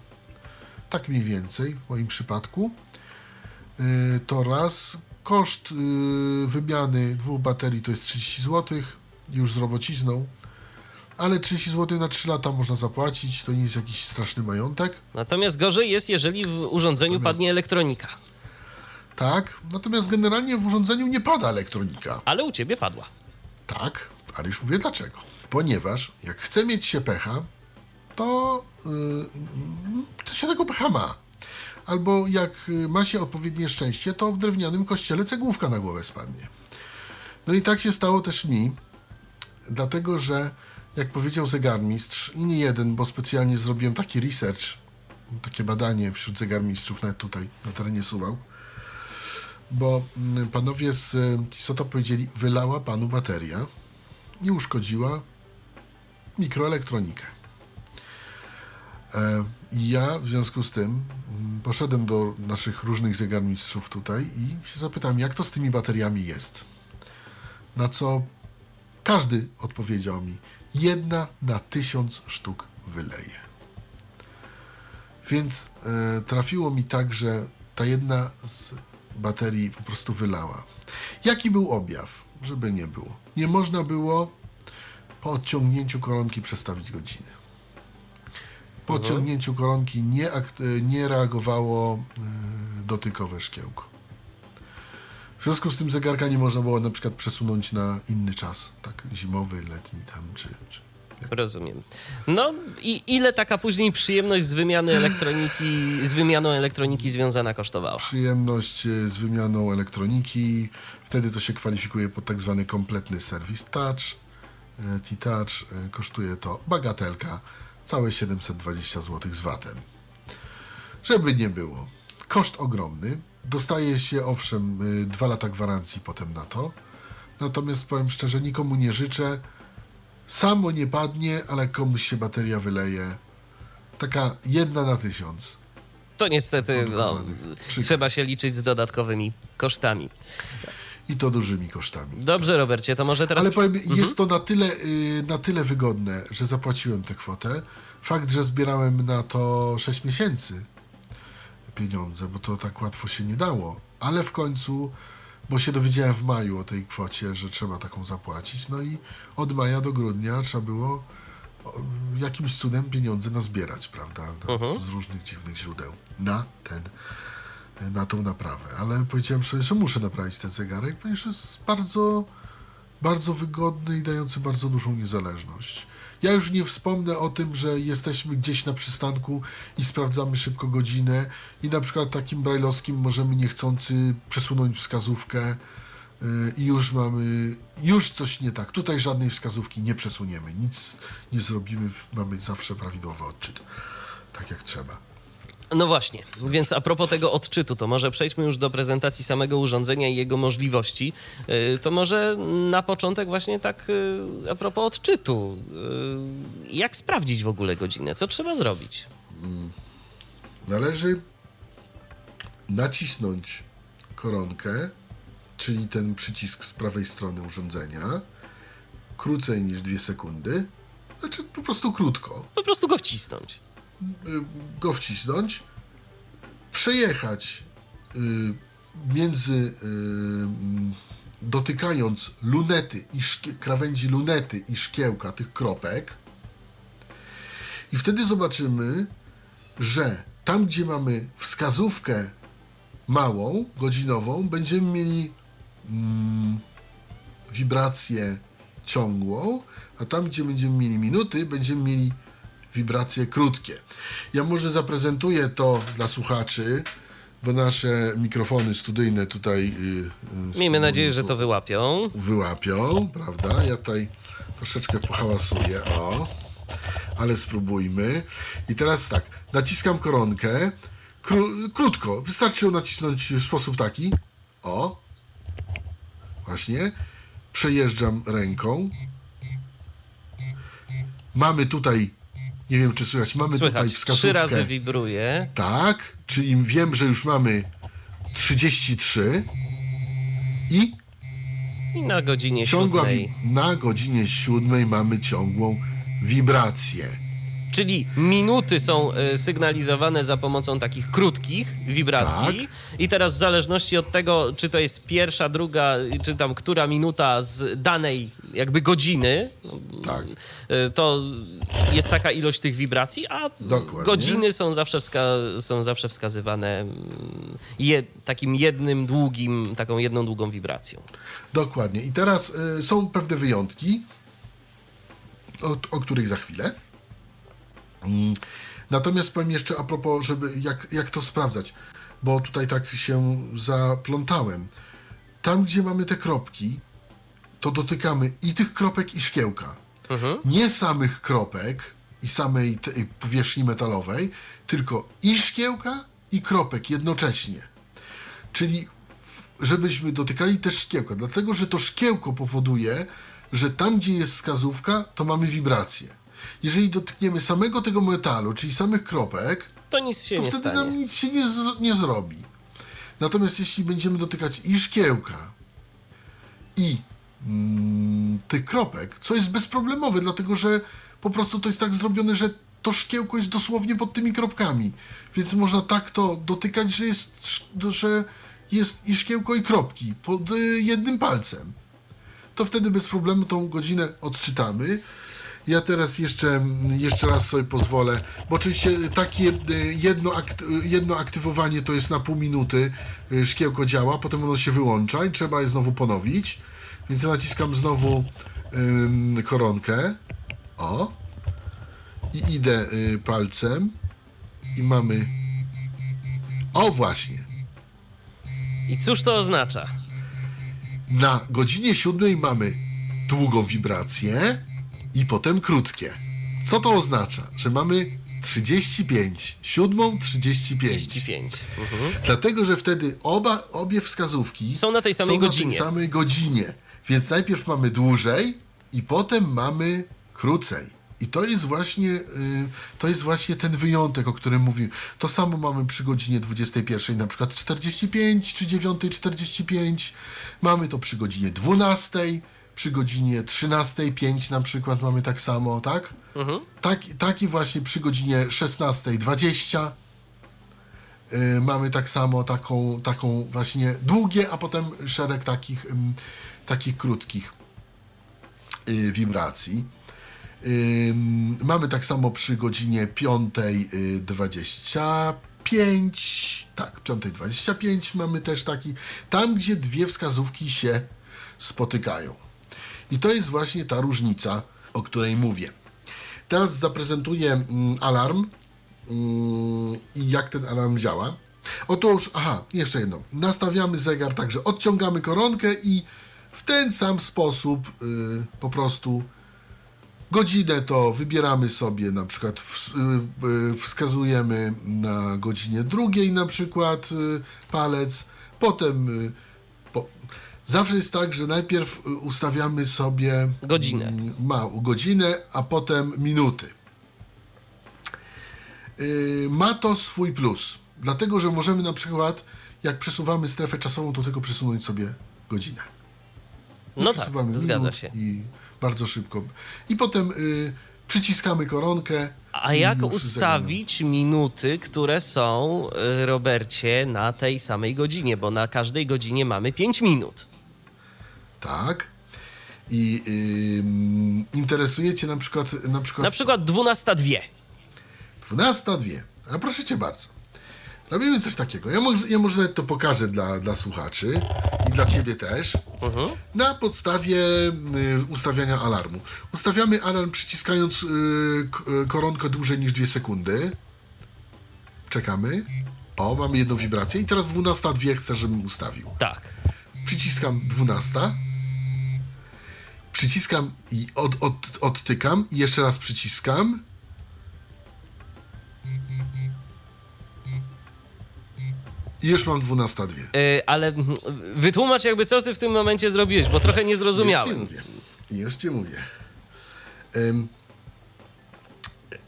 Speaker 2: tak mniej więcej w moim przypadku. Y, To raz. Koszt y, wymiany dwóch baterii to jest 30 zł, już z robocizną. Ale 30 zł na 3 lata można zapłacić, to nie jest jakiś straszny majątek.
Speaker 1: Natomiast gorzej jest, jeżeli w urządzeniu
Speaker 2: Natomiast-
Speaker 1: padnie elektronika.
Speaker 2: Tak, natomiast generalnie w urządzeniu nie pada elektronika.
Speaker 1: Ale u ciebie padła.
Speaker 2: Tak, ale już mówię dlaczego. Ponieważ jak chce mieć się pecha, to, yy, to się tego pecha ma. Albo jak y, ma się odpowiednie szczęście, to w drewnianym kościele cegłówka na głowę spadnie. No i tak się stało też mi, dlatego że jak powiedział zegarmistrz, i nie jeden, bo specjalnie zrobiłem taki research, takie badanie wśród zegarmistrzów nawet tutaj na terenie Suwał, bo mm, panowie z y, Tisota powiedzieli, wylała panu bateria i uszkodziła mikroelektronikę. E, Ja w związku z tym mm, poszedłem do naszych różnych zegarmistrzów tutaj i się zapytałem, jak to z tymi bateriami jest. Na co każdy odpowiedział mi, jedna na tysiąc sztuk wyleje. Więc e, trafiło mi tak, że ta jedna z baterii po prostu wylała. Jaki był objaw? Żeby nie było. Nie można było po odciągnięciu koronki przestawić godziny. Po koronki nie, nie reagowało e, dotykowe szkiełko. W związku z tym zegarka nie można było na przykład przesunąć na inny czas, tak zimowy, letni tam, czy, czy
Speaker 1: Rozumiem. No i ile taka później przyjemność z wymiany elektroniki, z wymianą elektroniki związana kosztowała?
Speaker 2: przyjemność e, z wymianą elektroniki. Wtedy to się kwalifikuje pod tak zwany kompletny serwis touch. e, T-Touch kosztuje to bagatelka, całe 720 zł z VAT-em. Żeby nie było. Koszt ogromny. Dostaje się owszem y, dwa lata gwarancji potem na to. Natomiast powiem szczerze, nikomu nie życzę. Samo nie padnie, ale komuś się bateria wyleje. Taka jedna na tysiąc.
Speaker 1: To niestety no, trzeba się liczyć z dodatkowymi kosztami.
Speaker 2: I to dużymi kosztami.
Speaker 1: Dobrze, Robercie, to może teraz.
Speaker 2: Ale powiem, jest to na tyle, y, na tyle wygodne, że zapłaciłem tę kwotę. Fakt, że zbierałem na to 6 miesięcy pieniądze, bo to tak łatwo się nie dało. Ale w końcu, bo się dowiedziałem w maju o tej kwocie, że trzeba taką zapłacić, no i od maja do grudnia trzeba było jakimś cudem pieniądze nazbierać, prawda, na, z różnych dziwnych źródeł na ten, na tą naprawę. Ale powiedziałem sobie, że muszę naprawić ten zegarek, ponieważ jest bardzo bardzo wygodny i dający bardzo dużą niezależność. Ja już nie wspomnę o tym, że jesteśmy gdzieś na przystanku i sprawdzamy szybko godzinę i na przykład takim brajlowskim możemy niechcący przesunąć wskazówkę y, i już mamy, już coś nie tak. Tutaj żadnej wskazówki nie przesuniemy, nic nie zrobimy, mamy zawsze prawidłowy odczyt, tak jak trzeba.
Speaker 1: No właśnie, więc a propos tego odczytu, to może przejdźmy już do prezentacji samego urządzenia i jego możliwości. Yy, To może na początek właśnie tak yy, a propos odczytu. Yy, Jak sprawdzić w ogóle godzinę? Co trzeba zrobić?
Speaker 2: Należy nacisnąć koronkę, czyli ten przycisk z prawej strony urządzenia, krócej niż 2 sekundy, znaczy po prostu krótko,
Speaker 1: Po prostu go wcisnąć.
Speaker 2: Y, go wcisnąć, przejechać y, między, y, dotykając lunety i krawędzi lunety i szkiełka tych kropek. I wtedy zobaczymy, że tam, gdzie mamy wskazówkę małą, godzinową, będziemy mieli mm, wibrację ciągłą, a tam, gdzie będziemy mieli minuty, będziemy mieli wibracje krótkie. Ja może zaprezentuję to dla słuchaczy, bo nasze mikrofony studyjne tutaj y, y,
Speaker 1: Miejmy nadzieję, że to wyłapią.
Speaker 2: wyłapią, prawda? Ja tutaj troszeczkę pohałasuję, o. Ale spróbujmy. I teraz tak, naciskam koronkę. Kró krótko, wystarczy ją nacisnąć w sposób taki. O. Właśnie. Przejeżdżam ręką. Mamy tutaj, nie wiem czy słychać, mamy tutaj
Speaker 1: Słychać,
Speaker 2: wskazówkę.
Speaker 1: trzy razy wibruje.
Speaker 2: Tak, czyli wiem, że już mamy 33 i
Speaker 1: I na godzinie
Speaker 2: ciągła
Speaker 1: siódmej.
Speaker 2: na godzinie siódmej mamy ciągłą wibrację.
Speaker 1: Czyli minuty są e, sygnalizowane za pomocą takich krótkich wibracji. I teraz w zależności od tego, czy to jest pierwsza, druga, czy tam która minuta z danej jakby godziny,
Speaker 2: Tak.
Speaker 1: e, to jest taka ilość tych wibracji, a
Speaker 2: Dokładnie.
Speaker 1: godziny są zawsze, wska- są zawsze wskazywane mm, je, takim jednym długim, taką jedną długą wibracją.
Speaker 2: Dokładnie. I teraz y, są pewne wyjątki, o, o których za chwilę. Natomiast powiem jeszcze a propos, żeby jak, jak to sprawdzać, bo tutaj tak się zaplątałem. Tam, gdzie mamy te kropki, to dotykamy i tych kropek, i szkiełka. Nie samych kropek i samej powierzchni metalowej, tylko i szkiełka, i kropek jednocześnie. Czyli żebyśmy dotykali też szkiełka, dlatego że to szkiełko powoduje, że tam, gdzie jest wskazówka, to mamy wibrację. Jeżeli dotkniemy samego tego metalu, czyli samych kropek,
Speaker 1: To nic się
Speaker 2: to
Speaker 1: nie
Speaker 2: wtedy
Speaker 1: stanie.
Speaker 2: nam nic się nie, z- nie zrobi. Natomiast jeśli będziemy dotykać i szkiełka, i mm, tych kropek, co jest bezproblemowe, dlatego że po prostu to jest tak zrobione, że to szkiełko jest dosłownie pod tymi kropkami. Więc można tak to dotykać, że jest, że jest i szkiełko, i kropki pod y, jednym palcem. To wtedy bez problemu tą godzinę odczytamy. Ja teraz jeszcze, jeszcze raz sobie pozwolę, bo oczywiście takie y, jedno, y, jedno aktywowanie to jest na pół minuty, y, szkiełko działa, potem ono się wyłącza i trzeba je znowu ponowić. Więc ja naciskam znowu ym, koronkę. O. I idę y, palcem. I mamy. O właśnie.
Speaker 1: I cóż to oznacza?
Speaker 2: Na godzinie siódmej mamy długą wibrację i potem krótkie. Co to oznacza? Że mamy 35. Siódmą 35.
Speaker 1: 35. Mhm.
Speaker 2: Dlatego, że wtedy oba, obie wskazówki
Speaker 1: Są na tej samej
Speaker 2: są
Speaker 1: godzinie.
Speaker 2: na tej samej godzinie. Więc najpierw mamy dłużej i potem mamy krócej. I to jest właśnie, y, to jest właśnie ten wyjątek, o którym mówiłem. To samo mamy przy godzinie 21, na przykład 45 czy 9.45. Mamy to przy godzinie 12, przy godzinie 13.05 na przykład mamy tak samo, tak? Tak, tak i właśnie przy godzinie 16.20 y, mamy tak samo taką, taką właśnie długie, a potem szereg takich, takich krótkich y, wibracji. Mamy tak samo przy godzinie 5.25. Tak, 5.25 mamy też taki. Tam, gdzie dwie wskazówki się spotykają. I to jest właśnie ta różnica, o której mówię. Teraz zaprezentuję mm, alarm mm, i jak ten alarm działa. Otóż, aha, jeszcze jedno. Nastawiamy zegar tak, że odciągamy koronkę i w ten sam sposób y, po prostu godzinę to wybieramy sobie, na przykład y, y, wskazujemy na godzinie drugiej na przykład palec, potem po, zawsze jest tak, że najpierw y, ustawiamy sobie
Speaker 1: Godzinę.
Speaker 2: mm, Ma, godzinę, a potem minuty. Y, ma to swój plus, dlatego że możemy na przykład, jak przesuwamy strefę czasową, to tylko przesunąć sobie godzinę.
Speaker 1: No tak,
Speaker 2: Przesuwamy
Speaker 1: zgadza
Speaker 2: minut
Speaker 1: się.
Speaker 2: I bardzo szybko. I potem y, przyciskamy koronkę.
Speaker 1: A jak ustawić minuty, które są, y, Robercie, na tej samej godzinie? Bo na każdej godzinie mamy 5 minut.
Speaker 2: Tak. I ym, interesuje Cię na przykład na przykład,
Speaker 1: Na przykład 12.02.
Speaker 2: 12 dwie. A proszę Cię bardzo. Robimy coś takiego. Ja może, ja może to pokażę dla, dla słuchaczy i dla Ciebie też. Na podstawie y, ustawiania alarmu. Ustawiamy alarm przyciskając y, k- y, koronkę dłużej niż 2 sekundy. Czekamy. O, mamy jedną wibrację i teraz 12 dwie chcę, żebym ustawił.
Speaker 1: Tak.
Speaker 2: Przyciskam 12. Przyciskam i od, od, odtykam i jeszcze raz przyciskam. I już mam 12 dwie.
Speaker 1: Y, ale wytłumacz jakby, co ty w tym momencie zrobiłeś, bo trochę nie
Speaker 2: Już ci
Speaker 1: zrozumiałem.
Speaker 2: mówię. Już ci mówię. Ym,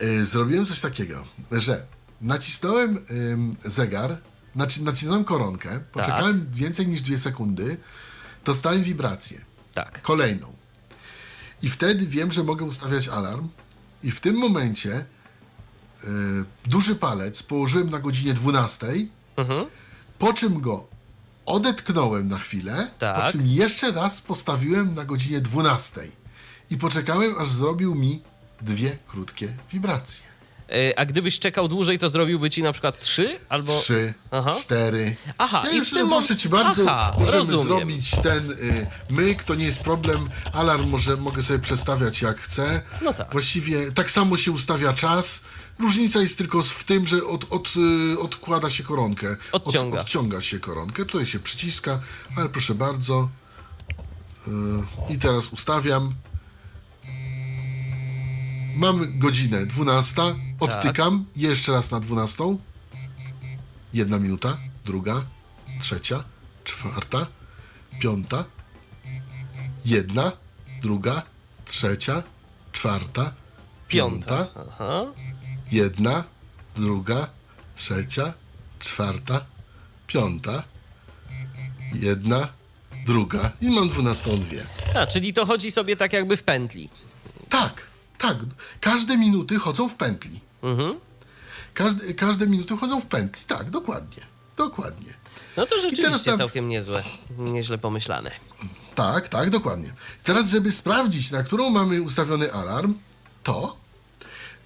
Speaker 2: y, zrobiłem coś takiego, że nacisnąłem ym, zegar, naci, nacisnąłem koronkę, poczekałem więcej niż dwie sekundy, dostałem wibrację.
Speaker 1: Tak.
Speaker 2: kolejną. I wtedy wiem, że mogę ustawiać alarm. I w tym momencie y, duży palec położyłem na godzinie 12,
Speaker 1: Mhm.
Speaker 2: po czym go odetknąłem na chwilę,
Speaker 1: Tak.
Speaker 2: po czym jeszcze raz postawiłem na godzinie 12 i poczekałem, aż zrobił mi dwie krótkie wibracje.
Speaker 1: Y, A gdybyś czekał dłużej, to zrobiłby ci na przykład 3 albo.
Speaker 2: Trzy,
Speaker 1: Aha.
Speaker 2: cztery.
Speaker 1: Aha,
Speaker 2: ja
Speaker 1: i w
Speaker 2: już
Speaker 1: tym
Speaker 2: no,
Speaker 1: mom-
Speaker 2: proszę ci bardzo,
Speaker 1: Aha,
Speaker 2: możemy
Speaker 1: rozumiem.
Speaker 2: zrobić ten y, myk, to nie jest problem. Alarm może, mogę sobie przestawiać jak chcę.
Speaker 1: No tak.
Speaker 2: Właściwie tak samo się ustawia czas. Różnica jest tylko w tym, że od, od, y, odkłada się koronkę.
Speaker 1: Odciąga.
Speaker 2: Od, odciąga się koronkę. Tutaj się przyciska, ale proszę bardzo. Y, I teraz ustawiam. Mam godzinę 12. Odtykam. Jeszcze raz na 12. Jedna minuta, druga, trzecia, czwarta, piąta, jedna, druga, trzecia, czwarta,
Speaker 1: Piąta.
Speaker 2: piąta, jedna, druga, trzecia, czwarta, piąta, jedna, druga i mam dwunastą dwie.
Speaker 1: A, czyli to chodzi sobie tak jakby w pętli.
Speaker 2: Tak, tak. Każde minuty chodzą w pętli.
Speaker 1: Mhm.
Speaker 2: Każde, każde minuty chodzą w pętli. Tak, dokładnie. Dokładnie.
Speaker 1: No to rzeczywiście
Speaker 2: teraz tam-
Speaker 1: całkiem niezłe, nieźle pomyślane.
Speaker 2: Tak, tak, dokładnie. Teraz, żeby sprawdzić, na którą mamy ustawiony alarm, to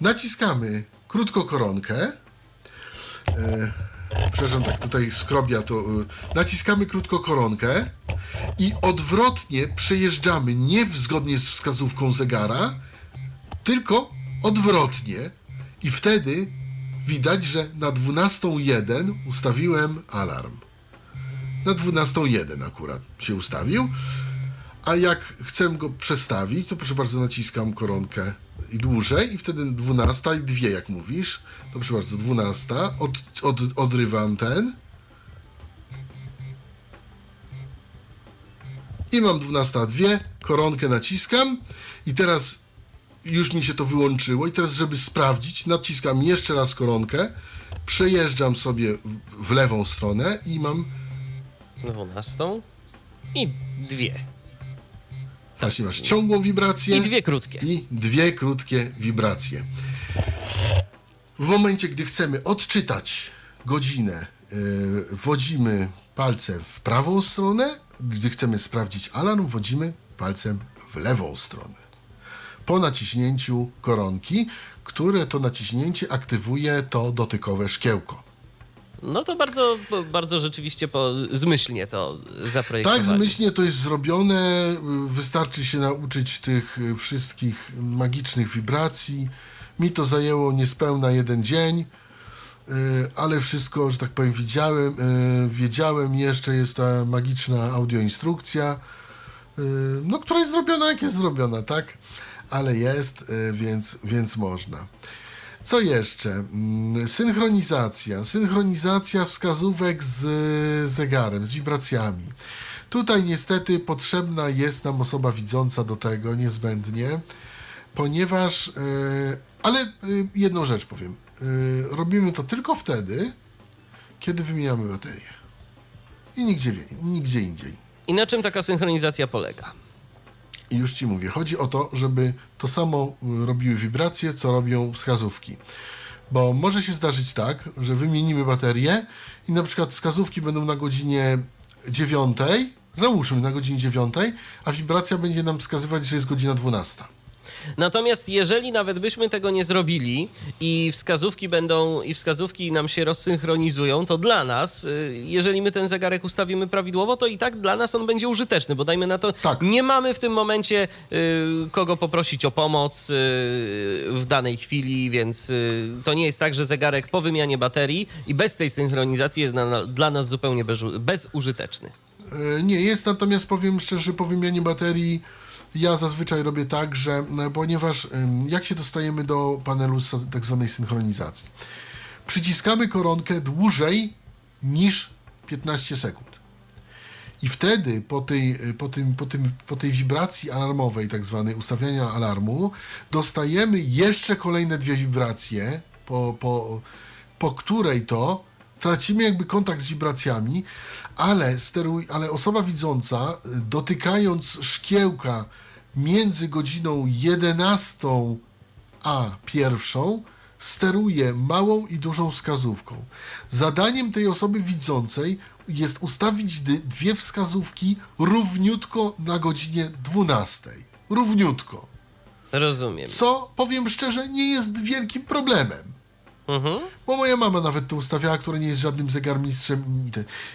Speaker 2: naciskamy krótko koronkę. E, przepraszam, tak, tutaj skrobia to. E, naciskamy krótko koronkę i odwrotnie przejeżdżamy nie zgodnie z wskazówką zegara, tylko odwrotnie. I wtedy widać, że na 12.01 ustawiłem alarm na 12.01 akurat się ustawił. A jak chcę go przestawić, to proszę bardzo naciskam koronkę i dłużej i wtedy 12 i dwie jak mówisz. Proszę bardzo, 12, od, od, odrywam ten. I mam 12 dwie, koronkę naciskam i teraz już mi się to wyłączyło i teraz żeby sprawdzić, naciskam jeszcze raz koronkę, przejeżdżam sobie w- lewą stronę i mam
Speaker 1: 12 i dwie.
Speaker 2: Właśnie masz ciągłą wibrację
Speaker 1: I dwie krótkie.
Speaker 2: i dwie krótkie wibracje. W momencie, gdy chcemy odczytać godzinę, yy, wodzimy palcem w prawą stronę. Gdy chcemy sprawdzić alarm, wodzimy palcem w lewą stronę. Po naciśnięciu koronki, które to naciśnięcie aktywuje to dotykowe szkiełko.
Speaker 1: No to bardzo, bardzo rzeczywiście po, zmyślnie to zaprojektowali.
Speaker 2: Tak, zmyślnie to jest zrobione. Wystarczy się nauczyć tych wszystkich magicznych wibracji. Mi to zajęło niespełna jeden dzień. ale wszystko, że tak powiem, widziałem, y, wiedziałem, jeszcze jest ta magiczna audioinstrukcja, y, no, która jest zrobiona, jak jest zrobiona, tak? Ale jest, y, więc, więc można. Co jeszcze? Mm, Synchronizacja. Synchronizacja wskazówek z zegarem, z wibracjami. Tutaj niestety potrzebna jest nam osoba widząca do tego niezbędnie, ponieważ, yy, ale yy, jedną rzecz powiem. Robimy to tylko wtedy, kiedy wymieniamy baterię. I nigdzie, nigdzie indziej.
Speaker 1: I na czym taka synchronizacja polega?
Speaker 2: I już ci mówię, chodzi o to, żeby to samo y, robiły wibracje, co robią wskazówki. Bo może się zdarzyć tak, że wymienimy baterię i na przykład wskazówki będą na godzinie 9, załóżmy na godzinie 9, a wibracja będzie nam wskazywać, że jest godzina 12.
Speaker 1: Natomiast jeżeli nawet byśmy tego nie zrobili i wskazówki będą i wskazówki nam się rozsynchronizują, to dla nas, y, jeżeli my ten zegarek ustawimy prawidłowo, to i tak dla nas on będzie użyteczny, bo dajmy na to,
Speaker 2: Tak.
Speaker 1: nie mamy w tym momencie y, kogo poprosić o pomoc y, w danej chwili, więc to nie jest tak, że zegarek po wymianie baterii i bez tej synchronizacji jest dla nas zupełnie bezu- bezużyteczny.
Speaker 2: E, Nie jest, natomiast powiem szczerze, po wymianie baterii ja zazwyczaj robię tak, że e, ponieważ jak się dostajemy do panelu tak zwanej synchronizacji, przyciskamy koronkę dłużej niż 15 sekund. I wtedy po tej, e, po tym, po tym, po tej wibracji alarmowej, tak zwanej ustawiania alarmu, dostajemy jeszcze kolejne dwie wibracje, po, po, po której to tracimy jakby kontakt z wibracjami, ale, steruj, ale osoba widząca, dotykając szkiełka między godziną 11 a pierwszą, steruje małą i dużą wskazówką. Zadaniem tej osoby widzącej jest ustawić dwie wskazówki równiutko na godzinie 12. Równiutko.
Speaker 1: Rozumiem.
Speaker 2: Co, powiem szczerze, nie jest wielkim problemem.
Speaker 1: Mhm.
Speaker 2: Bo moja mama nawet to ustawiała, która nie jest żadnym zegarmistrzem.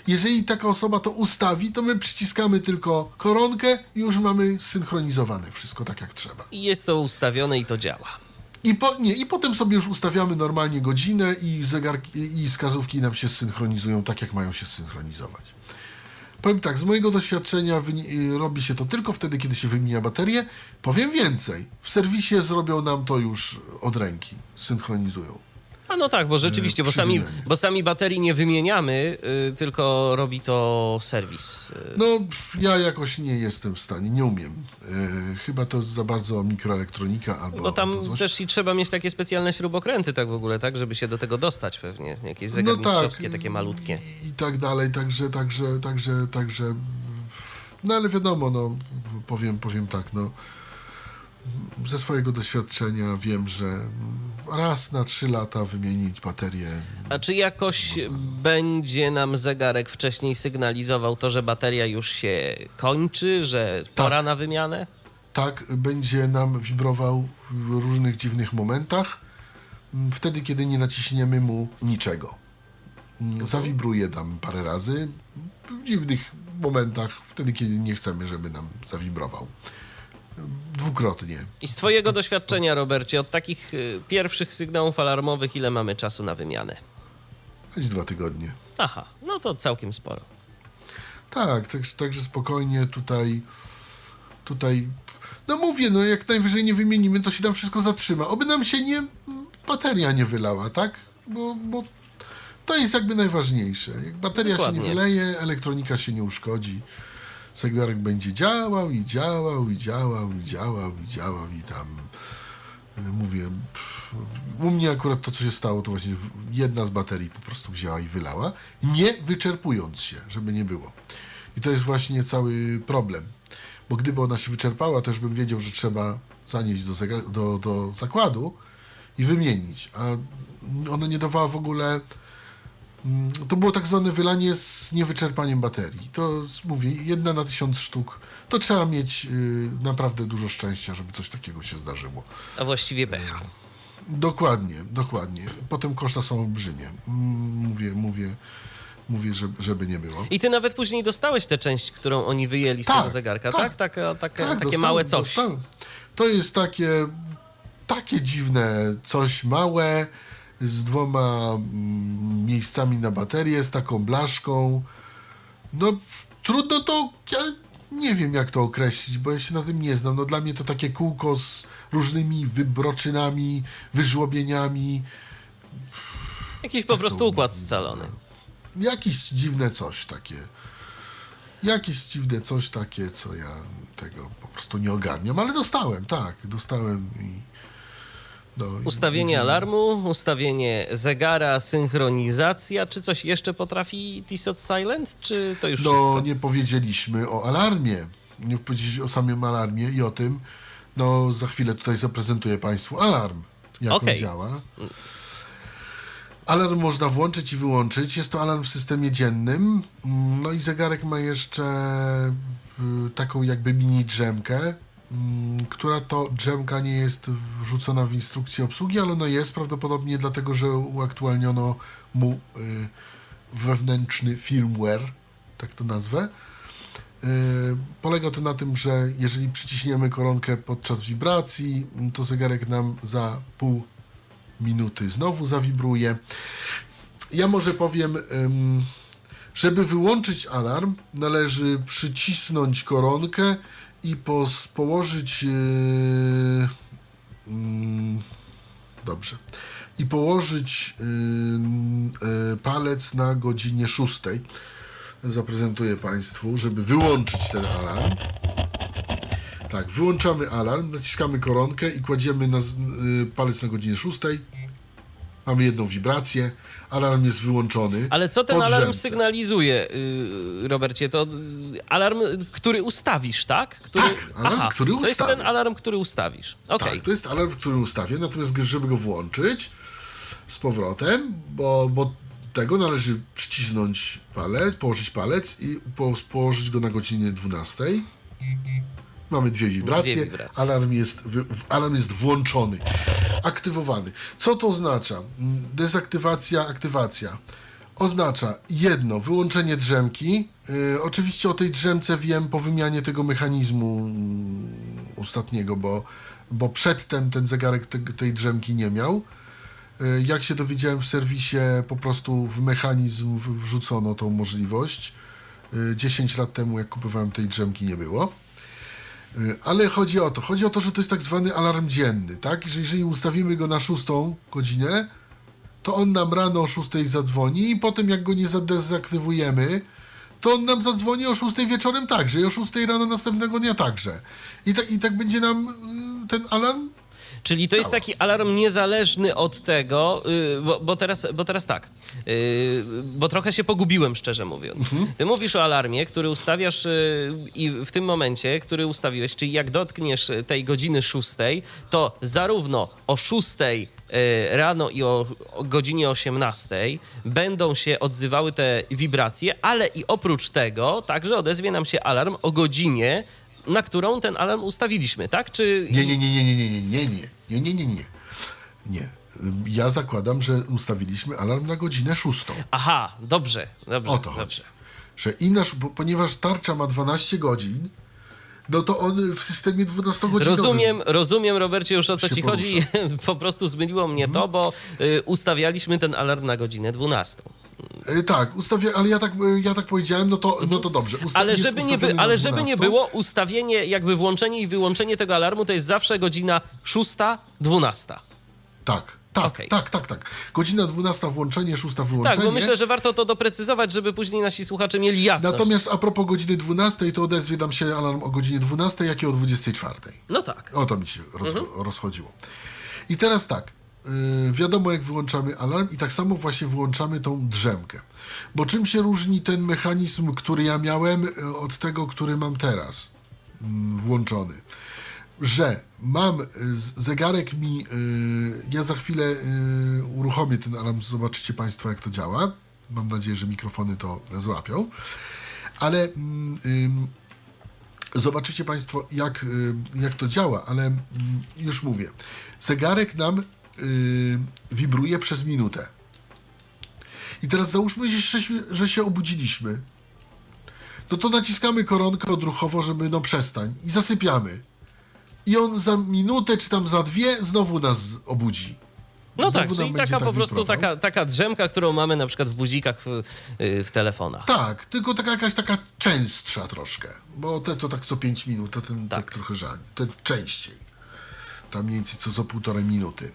Speaker 2: Jeżeli taka osoba to ustawi, to my przyciskamy tylko koronkę i już mamy synchronizowane wszystko tak jak trzeba.
Speaker 1: I jest to ustawione i to działa.
Speaker 2: I, po, nie, I potem sobie już ustawiamy normalnie godzinę i zegarki i wskazówki nam się synchronizują tak, jak mają się synchronizować. Powiem tak, z mojego doświadczenia y, robi się to tylko wtedy, kiedy się wymienia baterię. Powiem więcej, w serwisie zrobią nam to już od ręki, synchronizują.
Speaker 1: A no tak, bo rzeczywiście, bo sami, bo sami baterii nie wymieniamy, y, tylko robi to serwis. y.
Speaker 2: No, ja jakoś nie jestem w stanie, nie umiem. E, chyba to za bardzo mikroelektronika albo,
Speaker 1: Bo tam
Speaker 2: albo
Speaker 1: też i trzeba mieć takie specjalne śrubokręty tak w ogóle, tak, żeby się do tego dostać pewnie. Jakieś zegarmistrzowskie, takie malutkie.
Speaker 2: I, I tak dalej, także, także, także, także. No ale wiadomo, no, powiem, powiem tak, no. Ze swojego doświadczenia wiem, że raz na trzy lata wymienić baterię.
Speaker 1: A czy jakoś będzie nam zegarek wcześniej sygnalizował to, że bateria już się kończy, że pora na wymianę?
Speaker 2: Tak, będzie nam wibrował w różnych dziwnych momentach, m, wtedy, kiedy nie naciśniemy mu niczego. M, Zawibruje nam parę razy w dziwnych momentach, wtedy, kiedy nie chcemy, żeby nam zawibrował. Dwukrotnie.
Speaker 1: I z twojego doświadczenia, Robercie, od takich y, pierwszych sygnałów alarmowych, ile mamy czasu na wymianę?
Speaker 2: Choć dwa tygodnie.
Speaker 1: Aha, no to całkiem sporo.
Speaker 2: Tak, tak, także spokojnie tutaj, tutaj, no mówię, no jak najwyżej nie wymienimy, to się tam wszystko zatrzyma. Oby nam się nie, bateria nie wylała, tak? Bo, bo to jest jakby najważniejsze. Jak bateria się
Speaker 1: Dokładnie.
Speaker 2: nie wyleje, elektronika się nie uszkodzi, zegarek będzie działał i działał i działał i działał i działał i tam, y, mówię, pff, u mnie akurat to, co się stało, to właśnie jedna z baterii po prostu wzięła i wylała, nie wyczerpując się, żeby nie było. I to jest właśnie cały problem. Bo gdyby ona się wyczerpała, to już bym wiedział, że trzeba zanieść do, do, do zakładu i wymienić. A ona nie dawała w ogóle. Mm, To było tak zwane wylanie z niewyczerpaniem baterii. To mówię, jedna na tysiąc sztuk. To trzeba mieć y, naprawdę dużo szczęścia, żeby coś takiego się zdarzyło.
Speaker 1: A właściwie pecha.
Speaker 2: Dokładnie, dokładnie. Potem koszta są olbrzymie. Mm, Mówię, mówię, mówię, żeby, żeby nie było.
Speaker 1: I ty nawet później dostałeś tę część, którą oni wyjęli z
Speaker 2: Tak,
Speaker 1: tego zegarka, tak?
Speaker 2: tak.
Speaker 1: Taka,
Speaker 2: Tak,
Speaker 1: takie
Speaker 2: dostałem-
Speaker 1: małe coś.
Speaker 2: dostałem. To jest takie, takie dziwne coś małe, z dwoma mm, miejscami na baterię, z taką blaszką. No, trudno to. Ja nie wiem, jak to określić, bo ja się na tym nie znam. No, dla mnie to takie kółko z różnymi wybroczynami, wyżłobieniami.
Speaker 1: Jakiś po prostu układ scalony.
Speaker 2: Jakieś dziwne coś takie. Jakieś dziwne coś takie, co ja tego po prostu nie ogarniam, ale dostałem, tak, dostałem i. No,
Speaker 1: Ustawienie alarmu, ustawienie zegara, synchronizacja. Czy coś jeszcze potrafi Tissot Silent, czy to już
Speaker 2: No,
Speaker 1: wszystko?
Speaker 2: nie powiedzieliśmy o alarmie. Nie powiedzieliśmy o samym alarmie i o tym. No, za chwilę tutaj zaprezentuję Państwu alarm, jak
Speaker 1: Okej.
Speaker 2: on działa. Alarm można włączyć i wyłączyć. Jest to alarm w systemie dziennym. No i zegarek ma jeszcze y, taką jakby mini drzemkę, która to drzemka nie jest wrzucona w instrukcję obsługi, ale ona jest prawdopodobnie dlatego, że uaktualniono mu y, wewnętrzny firmware, tak to nazwę. Yy, Polega to na tym, że jeżeli przyciśniemy koronkę podczas wibracji, to zegarek nam za pół minuty znowu zawibruje. Ja może powiem, żeby wyłączyć alarm, należy przycisnąć koronkę i pos, położyć. Yy, dobrze. I położyć ym, y, palec na godzinie 6 zaprezentuję Państwu, żeby wyłączyć ten alarm. Tak, wyłączamy alarm, naciskamy koronkę i kładziemy na, z- y, palec na godzinę 6. Mamy jedną wibrację, alarm jest wyłączony.
Speaker 1: Ale co ten alarm
Speaker 2: drzemce.
Speaker 1: sygnalizuje, yy, Robercie? To yy, alarm, który ustawisz, tak? Który...
Speaker 2: Tak, alarm, który
Speaker 1: To jest ten alarm, który ustawisz. Okej.
Speaker 2: Tak, to jest alarm, który ustawię, natomiast żeby go włączyć z powrotem, bo, bo tego należy przycisnąć palec, położyć palec i po, położyć go na godzinie 12. Mamy dwie wibracje.
Speaker 1: Dwie wibracje.
Speaker 2: Alarm, jest, alarm jest włączony, aktywowany. Co to oznacza? Dezaktywacja, aktywacja. Oznacza jedno, wyłączenie drzemki. Yy, oczywiście o tej drzemce wiem po wymianie tego mechanizmu mm, ostatniego, bo, bo przedtem ten zegarek te, tej drzemki nie miał. Y, Jak się dowiedziałem w serwisie, po prostu w mechanizm wrzucono tą możliwość. Y, 10 lat temu, jak kupowałem tej drzemki, nie było. Y, Ale chodzi o to, chodzi o to, że to jest tak zwany alarm dzienny, tak? Że jeżeli ustawimy go na 6 godzinę, to on nam rano o 6 zadzwoni i potem jak go nie zadezaktywujemy, to on nam zadzwoni o 6 wieczorem także i o 6 rano następnego dnia także. I tak, i tak będzie nam y, ten alarm
Speaker 1: Czyli to jest taki alarm niezależny od tego, yy, bo, bo, teraz, bo teraz tak, yy, bo trochę się pogubiłem, szczerze mówiąc. Ty mówisz o alarmie, który ustawiasz yy, i w tym momencie, który ustawiłeś, czyli jak dotkniesz tej godziny 6, to zarówno o 6 yy, rano i o, o godzinie 18 będą się odzywały te wibracje, ale i oprócz tego także odezwie nam się alarm o godzinie, na którą ten alarm ustawiliśmy, tak? Czy
Speaker 2: Nie, nie, nie, nie, nie, nie, nie, nie, nie, nie, nie, nie. Nie. Ja zakładam, że ustawiliśmy alarm na godzinę szóstą.
Speaker 1: Aha, dobrze, dobrze.
Speaker 2: O to chodzi.
Speaker 1: dobrze.
Speaker 2: Że inaczej, bo, ponieważ tarcza ma 12 godzin, no to on w systemie 12 godzin.
Speaker 1: Rozumiem, rozumiem, Robercie, już o co ci chodzi. Po prostu zmyliło mnie to, bo y, ustawialiśmy ten alarm na godzinę 12.
Speaker 2: Tak, ustawię, ale ja tak, y, ja tak powiedziałem, no to, no to dobrze. Usta-
Speaker 1: Ale żeby, nie by, ale żeby nie
Speaker 2: 12.
Speaker 1: było, ustawienie, jakby włączenie i wyłączenie tego alarmu to jest zawsze godzina 6, 12.
Speaker 2: Tak, tak,
Speaker 1: Okej.
Speaker 2: tak, tak, tak. Godzina 12 włączenie, 6 wyłączenie.
Speaker 1: Tak, bo myślę, że warto to doprecyzować, żeby później nasi słuchacze mieli jasność.
Speaker 2: Natomiast a propos godziny 12, to odezwie nam się alarm o godzinie 12, jak i o 24.
Speaker 1: No tak.
Speaker 2: O to mi się roz,
Speaker 1: Mhm.
Speaker 2: rozchodziło. I teraz tak. Yy, wiadomo, jak wyłączamy alarm, i tak samo właśnie wyłączamy tą drzemkę. Bo czym się różni ten mechanizm, który ja miałem, yy, od tego, który mam teraz mm, włączony? Że mam z- zegarek mi. Ja za chwilę uruchomię ten alarm, zobaczycie Państwo, jak to działa. Mam nadzieję, że mikrofony to złapią. Ale. mm, Zobaczycie Państwo, jak, y, jak to działa, ale mm, już mówię. Zegarek nam y, wibruje przez minutę. I teraz załóżmy, że się, obudziliśmy. No to naciskamy koronkę odruchowo, żeby no przestań i zasypiamy. I on za minutę czy tam za dwie znowu nas obudzi.
Speaker 1: No
Speaker 2: Znowu
Speaker 1: tak, czyli taka
Speaker 2: tak
Speaker 1: po prostu
Speaker 2: wibrował.
Speaker 1: taka, taka drzemka, którą mamy na przykład w budzikach w, y, w telefonach.
Speaker 2: Tak, tylko taka jakaś taka częstsza troszkę, bo te to tak co 5 minut, to ten tak,
Speaker 1: Tak.
Speaker 2: trochę żal, te częściej. Tam mniej więcej co co półtorej minuty.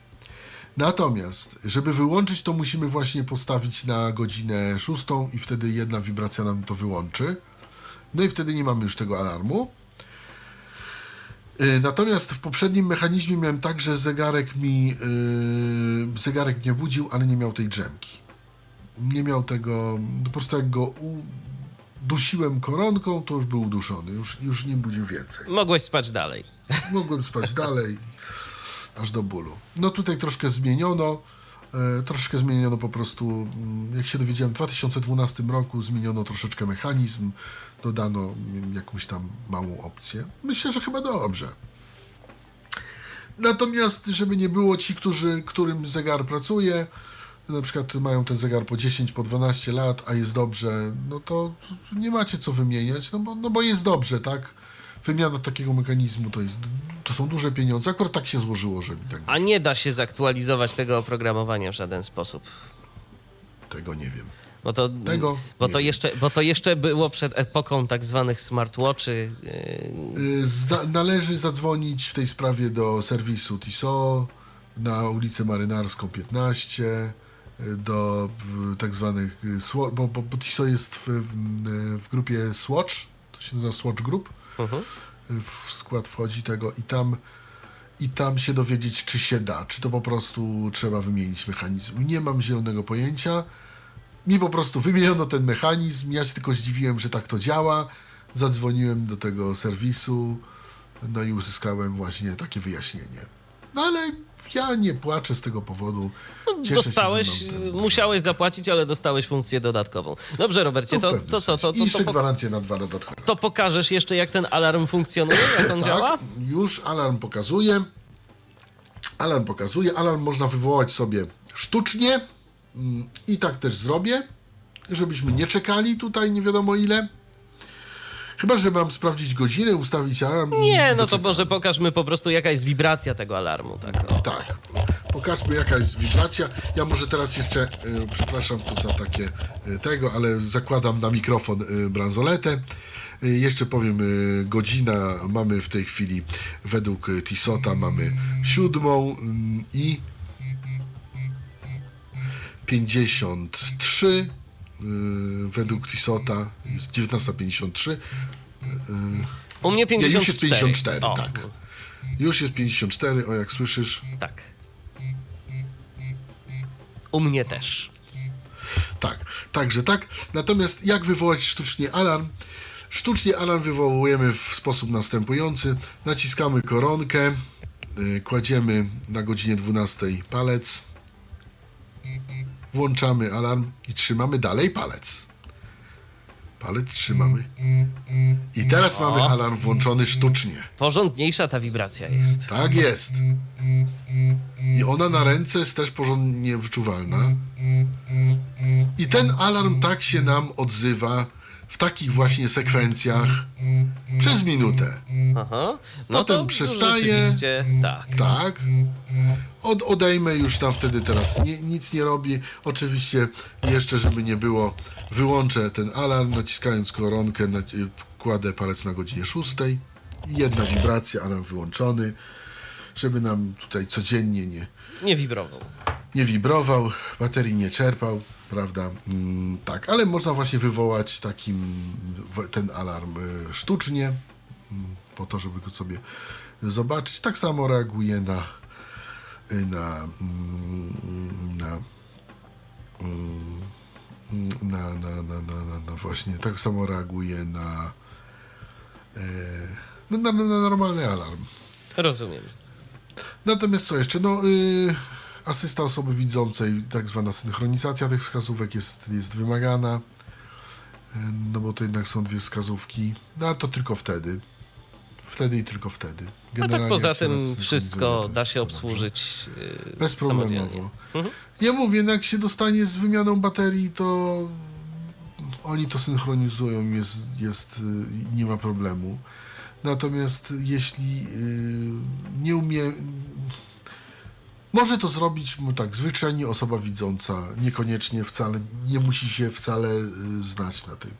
Speaker 2: Natomiast, żeby wyłączyć, to musimy właśnie postawić na godzinę szóstą i wtedy jedna wibracja nam to wyłączy. No i wtedy nie mamy już tego alarmu. Y, Natomiast w poprzednim mechanizmie miałem tak, że zegarek mi yy, zegarek mnie budził, ale nie miał tej drzemki. Nie miał tego, no po prostu jak go udusiłem koronką, to już był uduszony, już, już nie budził więcej.
Speaker 1: Mogłeś spać dalej.
Speaker 2: Mogłem spać dalej, aż do bólu. No tutaj troszkę zmieniono, e, troszkę zmieniono po prostu, mm, jak się dowiedziałem, w 2012 roku zmieniono troszeczkę mechanizm, dodano mm, jakąś tam małą opcję. Myślę, że chyba dobrze. Natomiast, żeby nie było ci, którzy, którym zegar pracuje, na przykład mają ten zegar po 10, po 12 lat, a jest dobrze, no to nie macie co wymieniać, no bo, no bo jest dobrze, tak? Wymiana takiego mechanizmu to, jest, to są duże pieniądze. Akurat tak się złożyło, że mi tak
Speaker 1: A nie da się zaktualizować tego oprogramowania w żaden sposób.
Speaker 2: Tego nie wiem.
Speaker 1: Bo to,
Speaker 2: Tego
Speaker 1: bo to,
Speaker 2: wiem.
Speaker 1: jeszcze, bo to jeszcze było przed epoką tak zwanych smartwatchy. yy,
Speaker 2: Y, Za, należy zadzwonić w tej sprawie do serwisu TISO na ulicę Marynarską 15, y, do y, tak zwanych, bo, bo, bo TISO jest w, w grupie Swatch, to się nazywa Swatch Group,
Speaker 1: Mhm.
Speaker 2: W skład wchodzi tego i tam i tam się dowiedzieć, czy się da, czy to po prostu trzeba wymienić mechanizm. Nie mam zielonego pojęcia. Mi po prostu wymieniono ten mechanizm, ja się tylko zdziwiłem, że tak to działa. Zadzwoniłem do tego serwisu, no i uzyskałem właśnie takie wyjaśnienie. No ale ja nie płaczę z tego powodu. Cieszę
Speaker 1: No, dostałeś,
Speaker 2: się, ten-
Speaker 1: musiałeś zapłacić, ale dostałeś funkcję dodatkową. Dobrze, Robercie,
Speaker 2: No,
Speaker 1: to, to co? To, to,
Speaker 2: I
Speaker 1: to, po,
Speaker 2: gwarancję na dwa dodatkowe.
Speaker 1: to pokażesz jeszcze, jak ten alarm funkcjonuje, jak on działa?
Speaker 2: Tak, już alarm pokazuje. Alarm pokazuje. Alarm można wywołać sobie sztucznie. Mm, I tak też zrobię, żebyśmy nie czekali tutaj nie wiadomo ile. Chyba, że mam sprawdzić godzinę, ustawić alarm.
Speaker 1: Nie, no to może pokażmy po prostu, jaka jest wibracja tego alarmu. Tak, o.
Speaker 2: Tak. Pokażmy, jaka jest wibracja. Ja może teraz jeszcze, y, przepraszam to za takie y, tego, ale zakładam na mikrofon y, bransoletę. Y, jeszcze powiem, y, godzina mamy w tej chwili według Tisota mamy siódmą mm, i 53 y, według Tisota jest 19.53
Speaker 1: U mnie
Speaker 2: nie,
Speaker 1: 54.
Speaker 2: już jest 54,
Speaker 1: O,
Speaker 2: tak już jest 54, o jak słyszysz
Speaker 1: tak. U mnie też.
Speaker 2: Tak, także tak. Natomiast jak wywołać sztucznie alarm? Sztucznie alarm wywołujemy w sposób następujący. Naciskamy koronkę, y, kładziemy na godzinie 12 palec, włączamy alarm i trzymamy dalej palec. Palec trzymamy. I teraz mamy alarm włączony sztucznie.
Speaker 1: Porządniejsza ta wibracja jest.
Speaker 2: Tak jest. I ona na ręce jest też porządnie wyczuwalna. I ten alarm tak się nam odzywa w takich właśnie sekwencjach przez minutę.
Speaker 1: Aha. No
Speaker 2: Potem
Speaker 1: to
Speaker 2: przestaje.
Speaker 1: Tak.
Speaker 2: Tak. Od, odejmę już tam wtedy teraz nie, nic nie robi. Oczywiście jeszcze, żeby nie było, wyłączę ten alarm, naciskając koronkę, na, kładę palec na godzinie 6. Jedna wibracja, alarm wyłączony, żeby nam tutaj codziennie nie,
Speaker 1: Nie wibrował.
Speaker 2: nie wibrował, baterii nie czerpał, prawda? Mm, tak, ale można właśnie wywołać takim ten alarm y, sztucznie, mm, po to, żeby go sobie zobaczyć. Tak samo reaguje na y, na mm, na na, na, na, na, na, właśnie, tak samo reaguje na, no, na, na, na normalny alarm.
Speaker 1: Rozumiem.
Speaker 2: Natomiast co jeszcze? No, y, asysta osoby widzącej, tak zwana synchronizacja tych wskazówek jest, jest wymagana. Y, no bo to jednak są dwie wskazówki. No ale to tylko wtedy. Wtedy i tylko wtedy.
Speaker 1: A tak
Speaker 2: Generalnie
Speaker 1: poza
Speaker 2: jak się raz
Speaker 1: tym wszystko da się obsłużyć yy,
Speaker 2: Bezproblemowo.
Speaker 1: samodzielnie.
Speaker 2: Ja mówię, no jak się dostanie z wymianą baterii, to oni to synchronizują, jest, jest, y, nie ma problemu. Natomiast jeśli y, nie umie. Może to zrobić tak zwyczajnie osoba widząca, niekoniecznie wcale, nie musi się wcale y, znać na tym,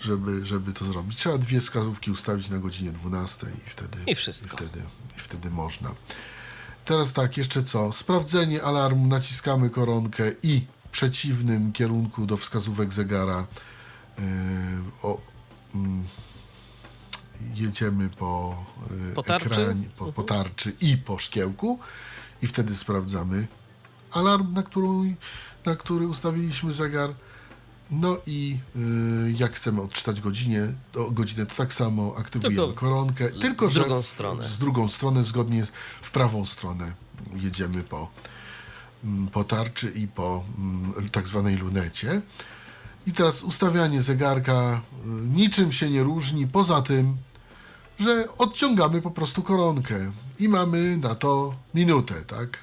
Speaker 2: żeby, żeby to zrobić. Trzeba dwie wskazówki ustawić na godzinie 12 i wtedy,
Speaker 1: I wszystko.
Speaker 2: I wtedy, i wtedy można. Teraz tak, jeszcze co? Sprawdzenie alarmu, naciskamy koronkę i w przeciwnym kierunku do wskazówek zegara yy, o, mm, jedziemy po, yy,
Speaker 1: Po tarczy?
Speaker 2: ekranie, po, po tarczy i po szkiełku i wtedy sprawdzamy alarm, na, którą, na który ustawiliśmy zegar. No i yy, jak chcemy odczytać godzinie, to, godzinę, to tak samo aktywujemy
Speaker 1: Tylko
Speaker 2: koronkę, tylko że
Speaker 1: drugą
Speaker 2: w,
Speaker 1: stronę.
Speaker 2: z drugą stronę, zgodnie w prawą stronę jedziemy po, mm, po tarczy i po mm, tak zwanej lunecie. I teraz ustawianie zegarka y, niczym się nie różni, poza tym, że odciągamy po prostu koronkę i mamy na to minutę, tak?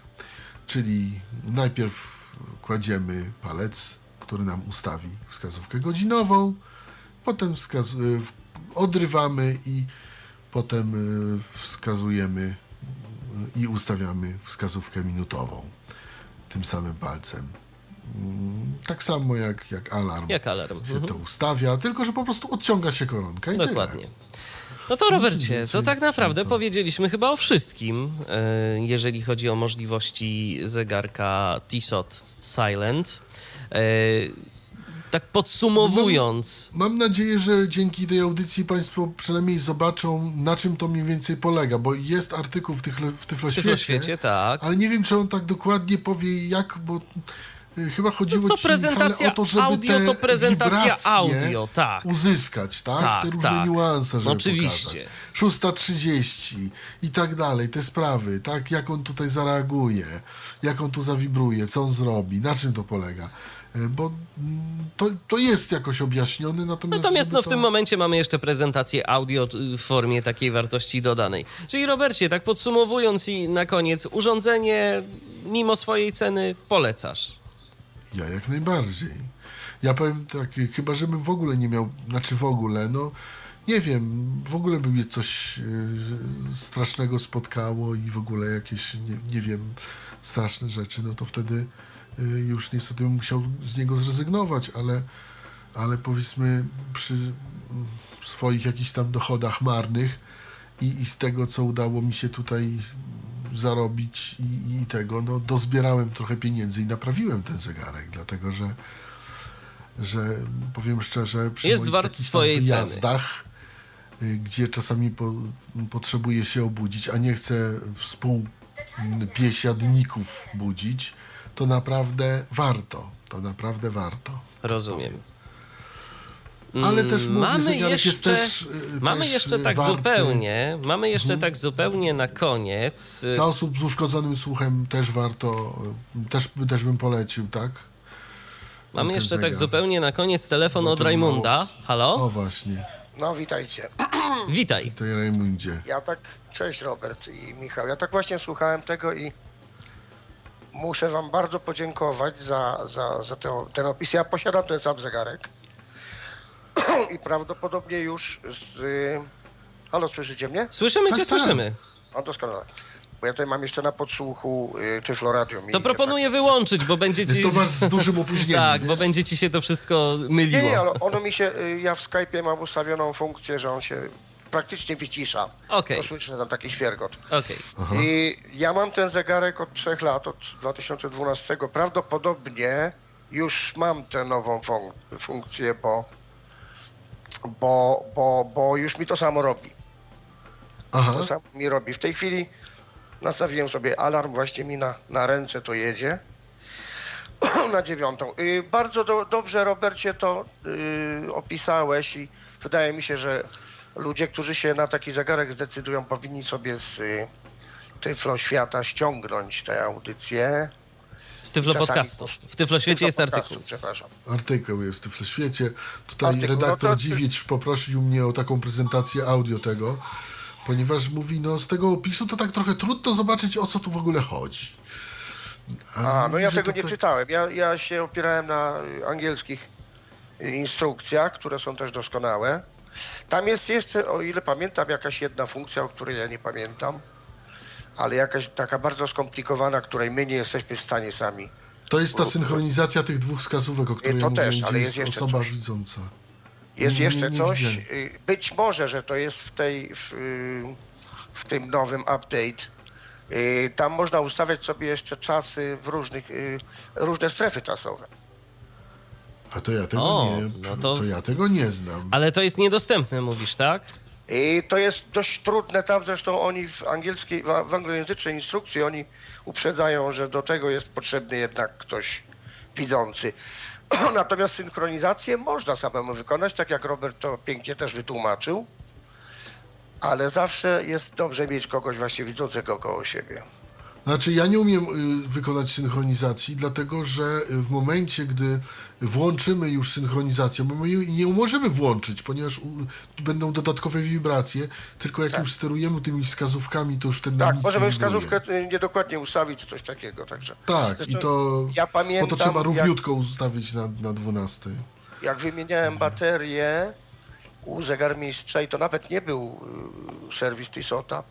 Speaker 2: Czyli najpierw kładziemy palec, który nam ustawi wskazówkę godzinową, potem wskaz- odrywamy i potem y, wskazujemy y, i ustawiamy wskazówkę minutową tym samym palcem. Mm, Tak samo jak, jak alarm
Speaker 1: Jak alarm.
Speaker 2: się
Speaker 1: Mhm.
Speaker 2: to ustawia, tylko że po prostu odciąga się koronka i
Speaker 1: Dokładnie.
Speaker 2: tyle.
Speaker 1: No to Robercie, to tak naprawdę powiedzieliśmy chyba o wszystkim, e, jeżeli chodzi o możliwości zegarka Tissot Silent. E, Tak podsumowując,
Speaker 2: Mam nadzieję, że dzięki tej audycji Państwo przynajmniej zobaczą, na czym to mniej więcej polega, bo jest artykuł w, tych, w
Speaker 1: w
Speaker 2: Tyfloświecie,
Speaker 1: świecie, tak.
Speaker 2: ale nie wiem, czy on tak dokładnie powie, jak, bo chyba chodziło
Speaker 1: No co, prezentacja
Speaker 2: o to, żeby
Speaker 1: audio to prezentacja audio, tak.
Speaker 2: uzyskać, tak?
Speaker 1: Tak,
Speaker 2: te różne
Speaker 1: tak.
Speaker 2: niuanse, żeby
Speaker 1: Oczywiście.
Speaker 2: pokazać. 6.30 i tak dalej, te sprawy, tak? Jak on tutaj zareaguje, jak on tu zawibruje, co on zrobi, na czym to polega. Y, Bo mm, to, to jest jakoś objaśnione, natomiast...
Speaker 1: Natomiast no, w
Speaker 2: to...
Speaker 1: tym momencie mamy jeszcze prezentację audio y, w formie takiej wartości dodanej. Czyli Robercie, tak podsumowując i na koniec, urządzenie mimo swojej ceny polecasz.
Speaker 2: Ja jak najbardziej. Ja powiem tak, chyba żebym w ogóle nie miał, znaczy w ogóle, no nie wiem, w ogóle by mnie coś yy, strasznego spotkało i w ogóle jakieś, nie, nie wiem, straszne rzeczy, no to wtedy yy, już niestety bym musiał z niego zrezygnować, ale, ale powiedzmy przy swoich jakichś tam dochodach marnych i, i z tego, co udało mi się tutaj zarobić i, i tego, no dozbierałem trochę pieniędzy i naprawiłem ten zegarek, dlatego że, że powiem szczerze, przy
Speaker 1: Jest wart swojej
Speaker 2: wyjazdach, y, gdzie czasami po, potrzebuję się obudzić, a nie chcę współbiesiadników budzić, to naprawdę warto, to naprawdę warto.
Speaker 1: Rozumiem.
Speaker 2: Ale też mówię,
Speaker 1: Mamy
Speaker 2: zegarek
Speaker 1: jeszcze,
Speaker 2: jest też, y,
Speaker 1: mamy
Speaker 2: też,
Speaker 1: jeszcze
Speaker 2: y,
Speaker 1: tak
Speaker 2: warty. Mhm.
Speaker 1: zupełnie, mamy jeszcze tak zupełnie na koniec. y,
Speaker 2: Dla osób z uszkodzonym słuchem też warto, y, też, też bym polecił, tak?
Speaker 1: Mamy jeszcze tak
Speaker 2: zegar.
Speaker 1: zupełnie na koniec telefon
Speaker 2: Bo
Speaker 1: od Rajmunda.
Speaker 2: mało-
Speaker 1: Halo?
Speaker 2: O właśnie,
Speaker 4: No witajcie.
Speaker 1: Witaj.
Speaker 2: tej Rajmundzie.
Speaker 4: Ja tak, cześć Robert i Michał. Ja tak właśnie słuchałem tego i muszę wam bardzo podziękować za, za, za te, ten opis. Ja posiadam ten sam zegarek i prawdopodobnie już z... Halo, słyszycie mnie?
Speaker 1: Słyszymy
Speaker 2: Tak,
Speaker 1: cię,
Speaker 2: tak.
Speaker 1: słyszymy.
Speaker 4: O, doskonale. Bo ja tutaj mam jeszcze na podsłuchu y, Tyflo Radio. Mi
Speaker 1: To proponuję wyłączyć, bo będzie ci...
Speaker 2: To masz z dużym opóźnieniem,
Speaker 1: Tak,
Speaker 2: wiesz?
Speaker 1: bo będzie ci się to wszystko
Speaker 4: Tak.
Speaker 1: myliło.
Speaker 4: Nie, nie, ale ono mi się, y, ja w Skype'ie mam ustawioną funkcję, że on się praktycznie wycisza.
Speaker 1: Okej.
Speaker 4: To słyszę tam taki świergot.
Speaker 1: Okej.
Speaker 4: I ja mam ten zegarek od trzech lat, od 2012. Prawdopodobnie już mam tę nową funk- funkcję, bo, bo, bo, bo już mi to samo robi.
Speaker 2: Aha,
Speaker 4: To samo mi robi. W tej chwili nastawiłem sobie alarm, właśnie mi na, na ręce to jedzie. na dziewiątą. Y, bardzo do, dobrze, Robercie, to y, opisałeś i wydaje mi się, że ludzie, którzy się na taki zegarek zdecydują, powinni sobie z y, Tyflo Świata ściągnąć tę audycję.
Speaker 1: Z Tyflo
Speaker 4: Czasami
Speaker 1: Podcastu. W Tyflo Świecie jest
Speaker 4: Tyflo
Speaker 1: artykuł.
Speaker 4: Przepraszam.
Speaker 2: artykuł jest w świecie. Tutaj
Speaker 4: Artykuł, no
Speaker 2: redaktor
Speaker 4: to-
Speaker 2: Dziwieć poprosił mnie o taką prezentację audio tego, ponieważ mówi, no z tego opisu to tak trochę trudno zobaczyć, o co tu w ogóle chodzi.
Speaker 4: A, no
Speaker 2: mówi,
Speaker 4: ja tego
Speaker 2: to
Speaker 4: nie
Speaker 2: tak-
Speaker 4: czytałem. Ja, ja się opierałem na angielskich y, instrukcjach, które są też doskonałe. Tam jest jeszcze, o ile pamiętam, jakaś jedna funkcja, o której ja nie pamiętam. Ale jakaś taka bardzo skomplikowana, której my nie jesteśmy w stanie sami.
Speaker 2: To jest ta synchronizacja tych dwóch wskazówek, o której
Speaker 4: To
Speaker 2: ja mówiłem,
Speaker 4: też, ale
Speaker 2: jest,
Speaker 4: jest jeszcze
Speaker 2: osoba
Speaker 4: coś.
Speaker 2: widząca.
Speaker 4: Jest jeszcze
Speaker 2: nie
Speaker 4: coś,
Speaker 2: widziałem.
Speaker 4: y, być może, że to jest w tej, w, y, w tym nowym update. Y, Tam można ustawiać sobie jeszcze czasy w różnych, różne strefy czasowe.
Speaker 2: A to ja tego
Speaker 1: O,
Speaker 2: nie,
Speaker 1: no
Speaker 2: to...
Speaker 1: to-
Speaker 2: ja tego nie znam.
Speaker 1: Ale to jest niedostępne, mówisz, tak?
Speaker 4: I to jest dość trudne tam, zresztą oni w angielskiej, w anglojęzycznej instrukcji oni uprzedzają, że do tego jest potrzebny jednak ktoś widzący. Natomiast synchronizację można samemu wykonać, tak jak Robert to pięknie też wytłumaczył, ale zawsze jest dobrze mieć kogoś właśnie widzącego koło siebie.
Speaker 2: Znaczy, ja nie umiem y, wykonać synchronizacji, dlatego że y, w momencie, gdy włączymy już synchronizację, bo my jej nie możemy włączyć, ponieważ będą dodatkowe wibracje, tylko jak już sterujemy tymi wskazówkami, to już ten
Speaker 4: Tak, możemy wskazówkę y, niedokładnie ustawić, czy coś takiego, także.
Speaker 2: Tak,
Speaker 4: Zresztą
Speaker 2: i to,
Speaker 4: ja pamiętam,
Speaker 2: bo to trzeba
Speaker 4: jak-
Speaker 2: równiutko ustawić na, na 12.
Speaker 4: jak wymieniałem baterię u zegarmistrza i to nawet nie był y, serwis Tissota,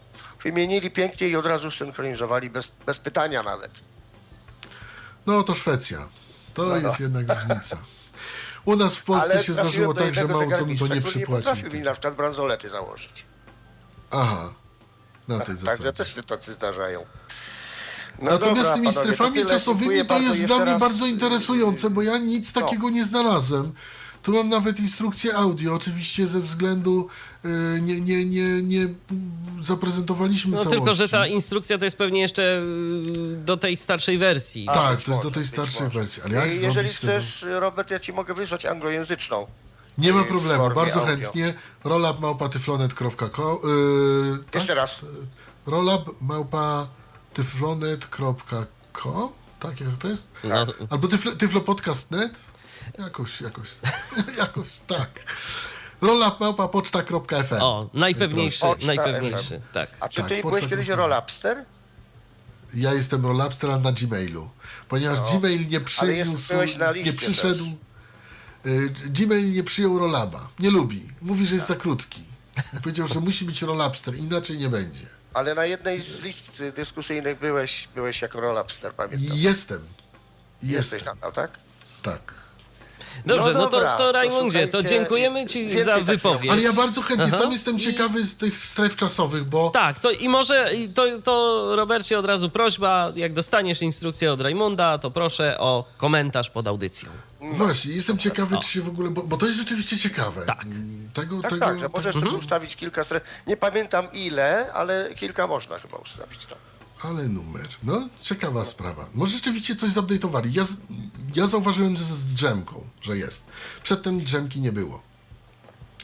Speaker 4: wymienili pięknie i od razu synchronizowali bez, bez pytania nawet.
Speaker 2: No to Szwecja. To
Speaker 4: No, no.
Speaker 2: jest jednak różnica. U nas w Polsce
Speaker 4: Ale
Speaker 2: się zdarzyło tak, że mało co mi to nie
Speaker 4: Nie
Speaker 2: przypłacił.
Speaker 4: mi na przykład bransolety założyć.
Speaker 2: Aha, na tej
Speaker 4: Także
Speaker 2: zasadzie.
Speaker 4: też się tacy zdarzają. No
Speaker 2: Natomiast
Speaker 4: dobra,
Speaker 2: z tymi
Speaker 4: panowie, to
Speaker 2: strefami
Speaker 4: tyle.
Speaker 2: czasowymi to jest dla mnie
Speaker 4: raz.
Speaker 2: bardzo interesujące, bo ja nic
Speaker 4: No.
Speaker 2: takiego nie znalazłem. Tu mam nawet instrukcję audio, oczywiście ze względu y, nie, nie, nie, nie zaprezentowaliśmy
Speaker 1: No
Speaker 2: całości.
Speaker 1: tylko, że ta instrukcja to jest pewnie jeszcze y, do tej starszej wersji.
Speaker 4: A,
Speaker 2: Tak,
Speaker 4: być
Speaker 2: to jest do tej
Speaker 4: być
Speaker 2: starszej
Speaker 4: może.
Speaker 2: wersji, ale jak
Speaker 4: Jeżeli
Speaker 2: zrobić tego?
Speaker 4: chcesz, Robert, ja ci mogę wysłać anglojęzyczną.
Speaker 2: Nie ma
Speaker 4: w
Speaker 2: problemu,
Speaker 4: formie
Speaker 2: bardzo
Speaker 4: audio.
Speaker 2: chętnie. rollupmałpatyflonet.com yy, tak?
Speaker 4: Jeszcze raz.
Speaker 2: rollupmałpatyflonet.com Tak, jak to jest?
Speaker 1: No,
Speaker 2: Albo tyflo, tyflopodcast.net? Jakoś, jakoś, jakoś tak. rollupmałpa.poczta.fm
Speaker 1: o, najpewniejszy,
Speaker 4: Poczta
Speaker 1: najpewniejszy,
Speaker 4: FM.
Speaker 1: tak.
Speaker 4: A czy
Speaker 2: Tak,
Speaker 4: ty
Speaker 2: poczta
Speaker 4: byłeś kiedyś. Rollupster?
Speaker 2: Ja jestem rollupster na Gmailu, ponieważ Gmail nie
Speaker 4: No. Ale jest-
Speaker 2: przyniósł, nie przyszedł,
Speaker 4: też.
Speaker 2: y, Gmail nie przyjął rollaba, nie lubi, mówi, że jest za krótki. Powiedział, że musi być rollupster, inaczej nie będzie.
Speaker 4: Ale na jednej z list dyskusyjnych byłeś, byłeś jako Rollupster, pamiętam.
Speaker 2: Jestem.
Speaker 4: Jesteś
Speaker 2: Jestem,
Speaker 4: nadal, tak?
Speaker 2: tak.
Speaker 1: Dobrze, no,
Speaker 4: dobra,
Speaker 1: to, to Rajmundzie, to dziękujemy ci za wypowiedź.
Speaker 2: Ale ja bardzo chętnie,
Speaker 1: Aha.
Speaker 2: sam jestem
Speaker 1: I-
Speaker 2: ciekawy z tych stref czasowych, bo
Speaker 1: Tak, to i może i to, to Robercie od razu prośba, jak dostaniesz instrukcję od Rajmunda, to proszę o komentarz pod audycją.
Speaker 2: właśnie, jestem ciekawy, czy się w ogóle, bo, bo to jest rzeczywiście ciekawe.
Speaker 1: Tak.
Speaker 2: Tego,
Speaker 4: Tak,
Speaker 2: tego,
Speaker 4: tak, że możesz sobie ustawić kilka stref. Nie pamiętam ile, ale kilka można chyba ustawić. Tak.
Speaker 2: Ale numer. No, ciekawa sprawa. Może rzeczywiście coś zupdate'owali. Ja, z- ja zauważyłem z, z drzemką, że jest. Przedtem drzemki nie było.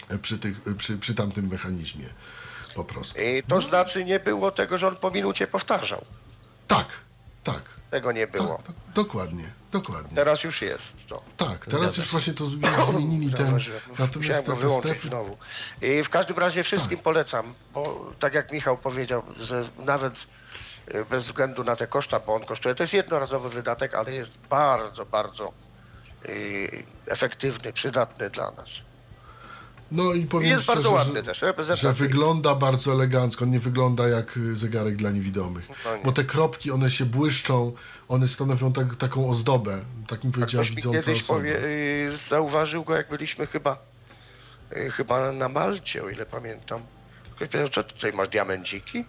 Speaker 2: E, Przy, tych, e, przy, przy tamtym mechanizmie. Po prostu.
Speaker 4: I to znaczy nie było tego, że on po minucie powtarzał.
Speaker 2: Tak, tak.
Speaker 4: Tego nie było.
Speaker 2: tak, tak dokładnie, dokładnie.
Speaker 4: Teraz już jest to.
Speaker 2: Tak, teraz już właśnie to zmienili ten. Natomiast
Speaker 4: go wyłączyć
Speaker 2: strefy.
Speaker 4: znowu. I w każdym razie wszystkim
Speaker 2: Tak.
Speaker 4: polecam, bo tak jak Michał powiedział, że nawet bez względu na te koszta, bo on kosztuje, to jest jednorazowy wydatek, ale jest bardzo, bardzo y, efektywny, przydatny dla nas.
Speaker 2: No i powiem
Speaker 4: jest
Speaker 2: szczerze,
Speaker 4: bardzo ładny
Speaker 2: że,
Speaker 4: też,
Speaker 2: że wygląda bardzo elegancko. Nie wygląda jak zegarek dla niewidomych.
Speaker 4: No nie.
Speaker 2: Bo te kropki, one się błyszczą, one stanowią tak, taką ozdobę. Tak mi powiedziała
Speaker 4: mi
Speaker 2: widząca
Speaker 4: kiedyś
Speaker 2: osoba.
Speaker 4: powie, y, zauważył go, jak byliśmy chyba, y, chyba na Malcie, o ile pamiętam. Powiedział, co tutaj masz diamenciki?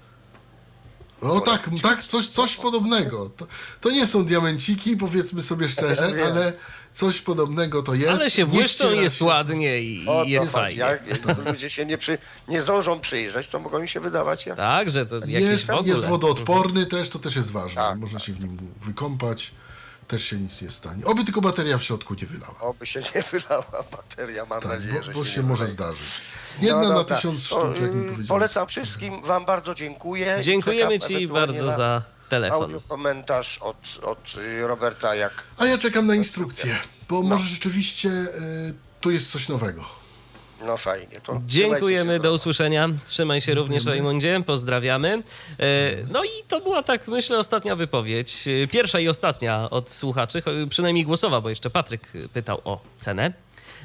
Speaker 2: No tak, tak, coś, coś podobnego. To, to nie są diamenciki, powiedzmy sobie szczerze,
Speaker 4: wiem.
Speaker 2: ale coś podobnego to jest.
Speaker 1: Ale się błyszczą, jest
Speaker 2: się.
Speaker 1: ładnie i,
Speaker 4: O,
Speaker 1: jest
Speaker 4: to
Speaker 1: fajnie.
Speaker 4: Jak ludzie się nie, przy, nie zdążą przyjrzeć, to mogą mi się wydawać jak...
Speaker 1: Tak, że to jakiś
Speaker 2: Jest,
Speaker 1: w ogóle.
Speaker 2: jest wodoodporny też, to też jest ważne.
Speaker 4: Tak,
Speaker 2: Można się w nim wykąpać, też się nic nie stanie. Oby tylko bateria w środku nie wylała.
Speaker 4: Oby się nie wylała bateria, mam
Speaker 2: Tak,
Speaker 4: nadzieję,
Speaker 2: bo,
Speaker 4: że
Speaker 2: bo
Speaker 4: się,
Speaker 2: się
Speaker 4: nie
Speaker 2: może zdarzyć. Jedna
Speaker 4: No
Speaker 2: na
Speaker 4: dobra.
Speaker 2: tysiąc sztuk, jak mi
Speaker 4: y,
Speaker 2: powiedziałem.
Speaker 4: Polecam wszystkim, wam bardzo dziękuję.
Speaker 1: Dziękujemy
Speaker 4: czekam
Speaker 1: ci bardzo
Speaker 4: na
Speaker 1: za telefon.
Speaker 4: Audio komentarz od, od y, Roberta, jak
Speaker 2: A ja czekam na instrukcję, bo może rzeczywiście y, tu jest coś nowego.
Speaker 4: No fajnie. To
Speaker 1: Dziękujemy, do usłyszenia. Trzymaj się również, Rajmundzie. Pozdrawiamy. E, No i to była tak, myślę, ostatnia wypowiedź. E, Pierwsza i ostatnia od słuchaczy, przynajmniej głosowa, bo jeszcze Patryk pytał o cenę.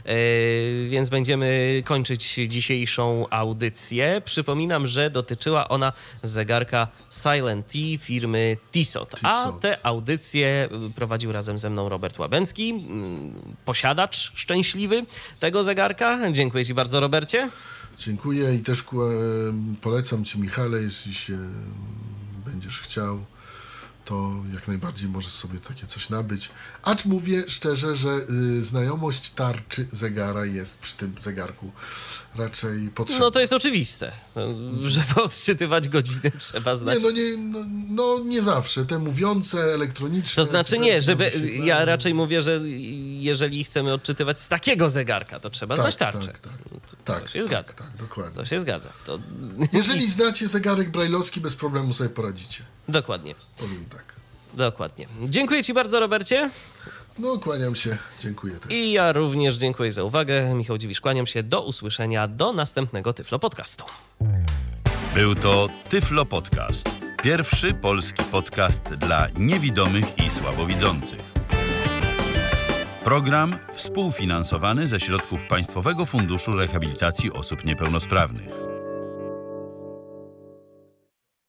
Speaker 1: Yy, więc będziemy kończyć dzisiejszą audycję. Przypominam, że dotyczyła ona zegarka Silent T firmy Tissot. A
Speaker 2: Tissot.
Speaker 1: te audycje y, prowadził razem ze mną Robert Łabęcki, mm, posiadacz szczęśliwy tego zegarka. Dziękuję Ci bardzo, Robercie.
Speaker 2: Dziękuję i też em, polecam Ci, Michale, jeśli się em, będziesz chciał, to jak najbardziej możesz sobie takie coś nabyć. Acz mówię szczerze, że y, znajomość tarczy zegara jest przy tym zegarku raczej potrzebna.
Speaker 1: No to jest oczywiste. y, Żeby odczytywać godziny, trzeba znać
Speaker 2: Nie, no nie, no, no nie zawsze. Te mówiące, elektroniczne.
Speaker 1: To znaczy nie, żeby. Ja raczej mówię, że jeżeli chcemy odczytywać z takiego zegarka, to trzeba znać tarczę.
Speaker 2: Tak, tak, tak,
Speaker 1: To się
Speaker 2: tak,
Speaker 1: zgadza.
Speaker 2: Tak, dokładnie.
Speaker 1: To się zgadza. To...
Speaker 2: Jeżeli znacie zegarek brajlowski, bez problemu sobie poradzicie.
Speaker 1: Dokładnie.
Speaker 2: Powiem tak.
Speaker 1: Dokładnie. Dziękuję Ci bardzo, Robercie.
Speaker 2: No, kłaniam się. Dziękuję też.
Speaker 1: I ja również dziękuję za uwagę. Michał Dziwisz, kłaniam się. Do usłyszenia do następnego Tyflo Podcastu.
Speaker 5: Był to Tyflo Podcast. Pierwszy polski podcast dla niewidomych i słabowidzących. Program współfinansowany ze środków Państwowego Funduszu Rehabilitacji Osób Niepełnosprawnych.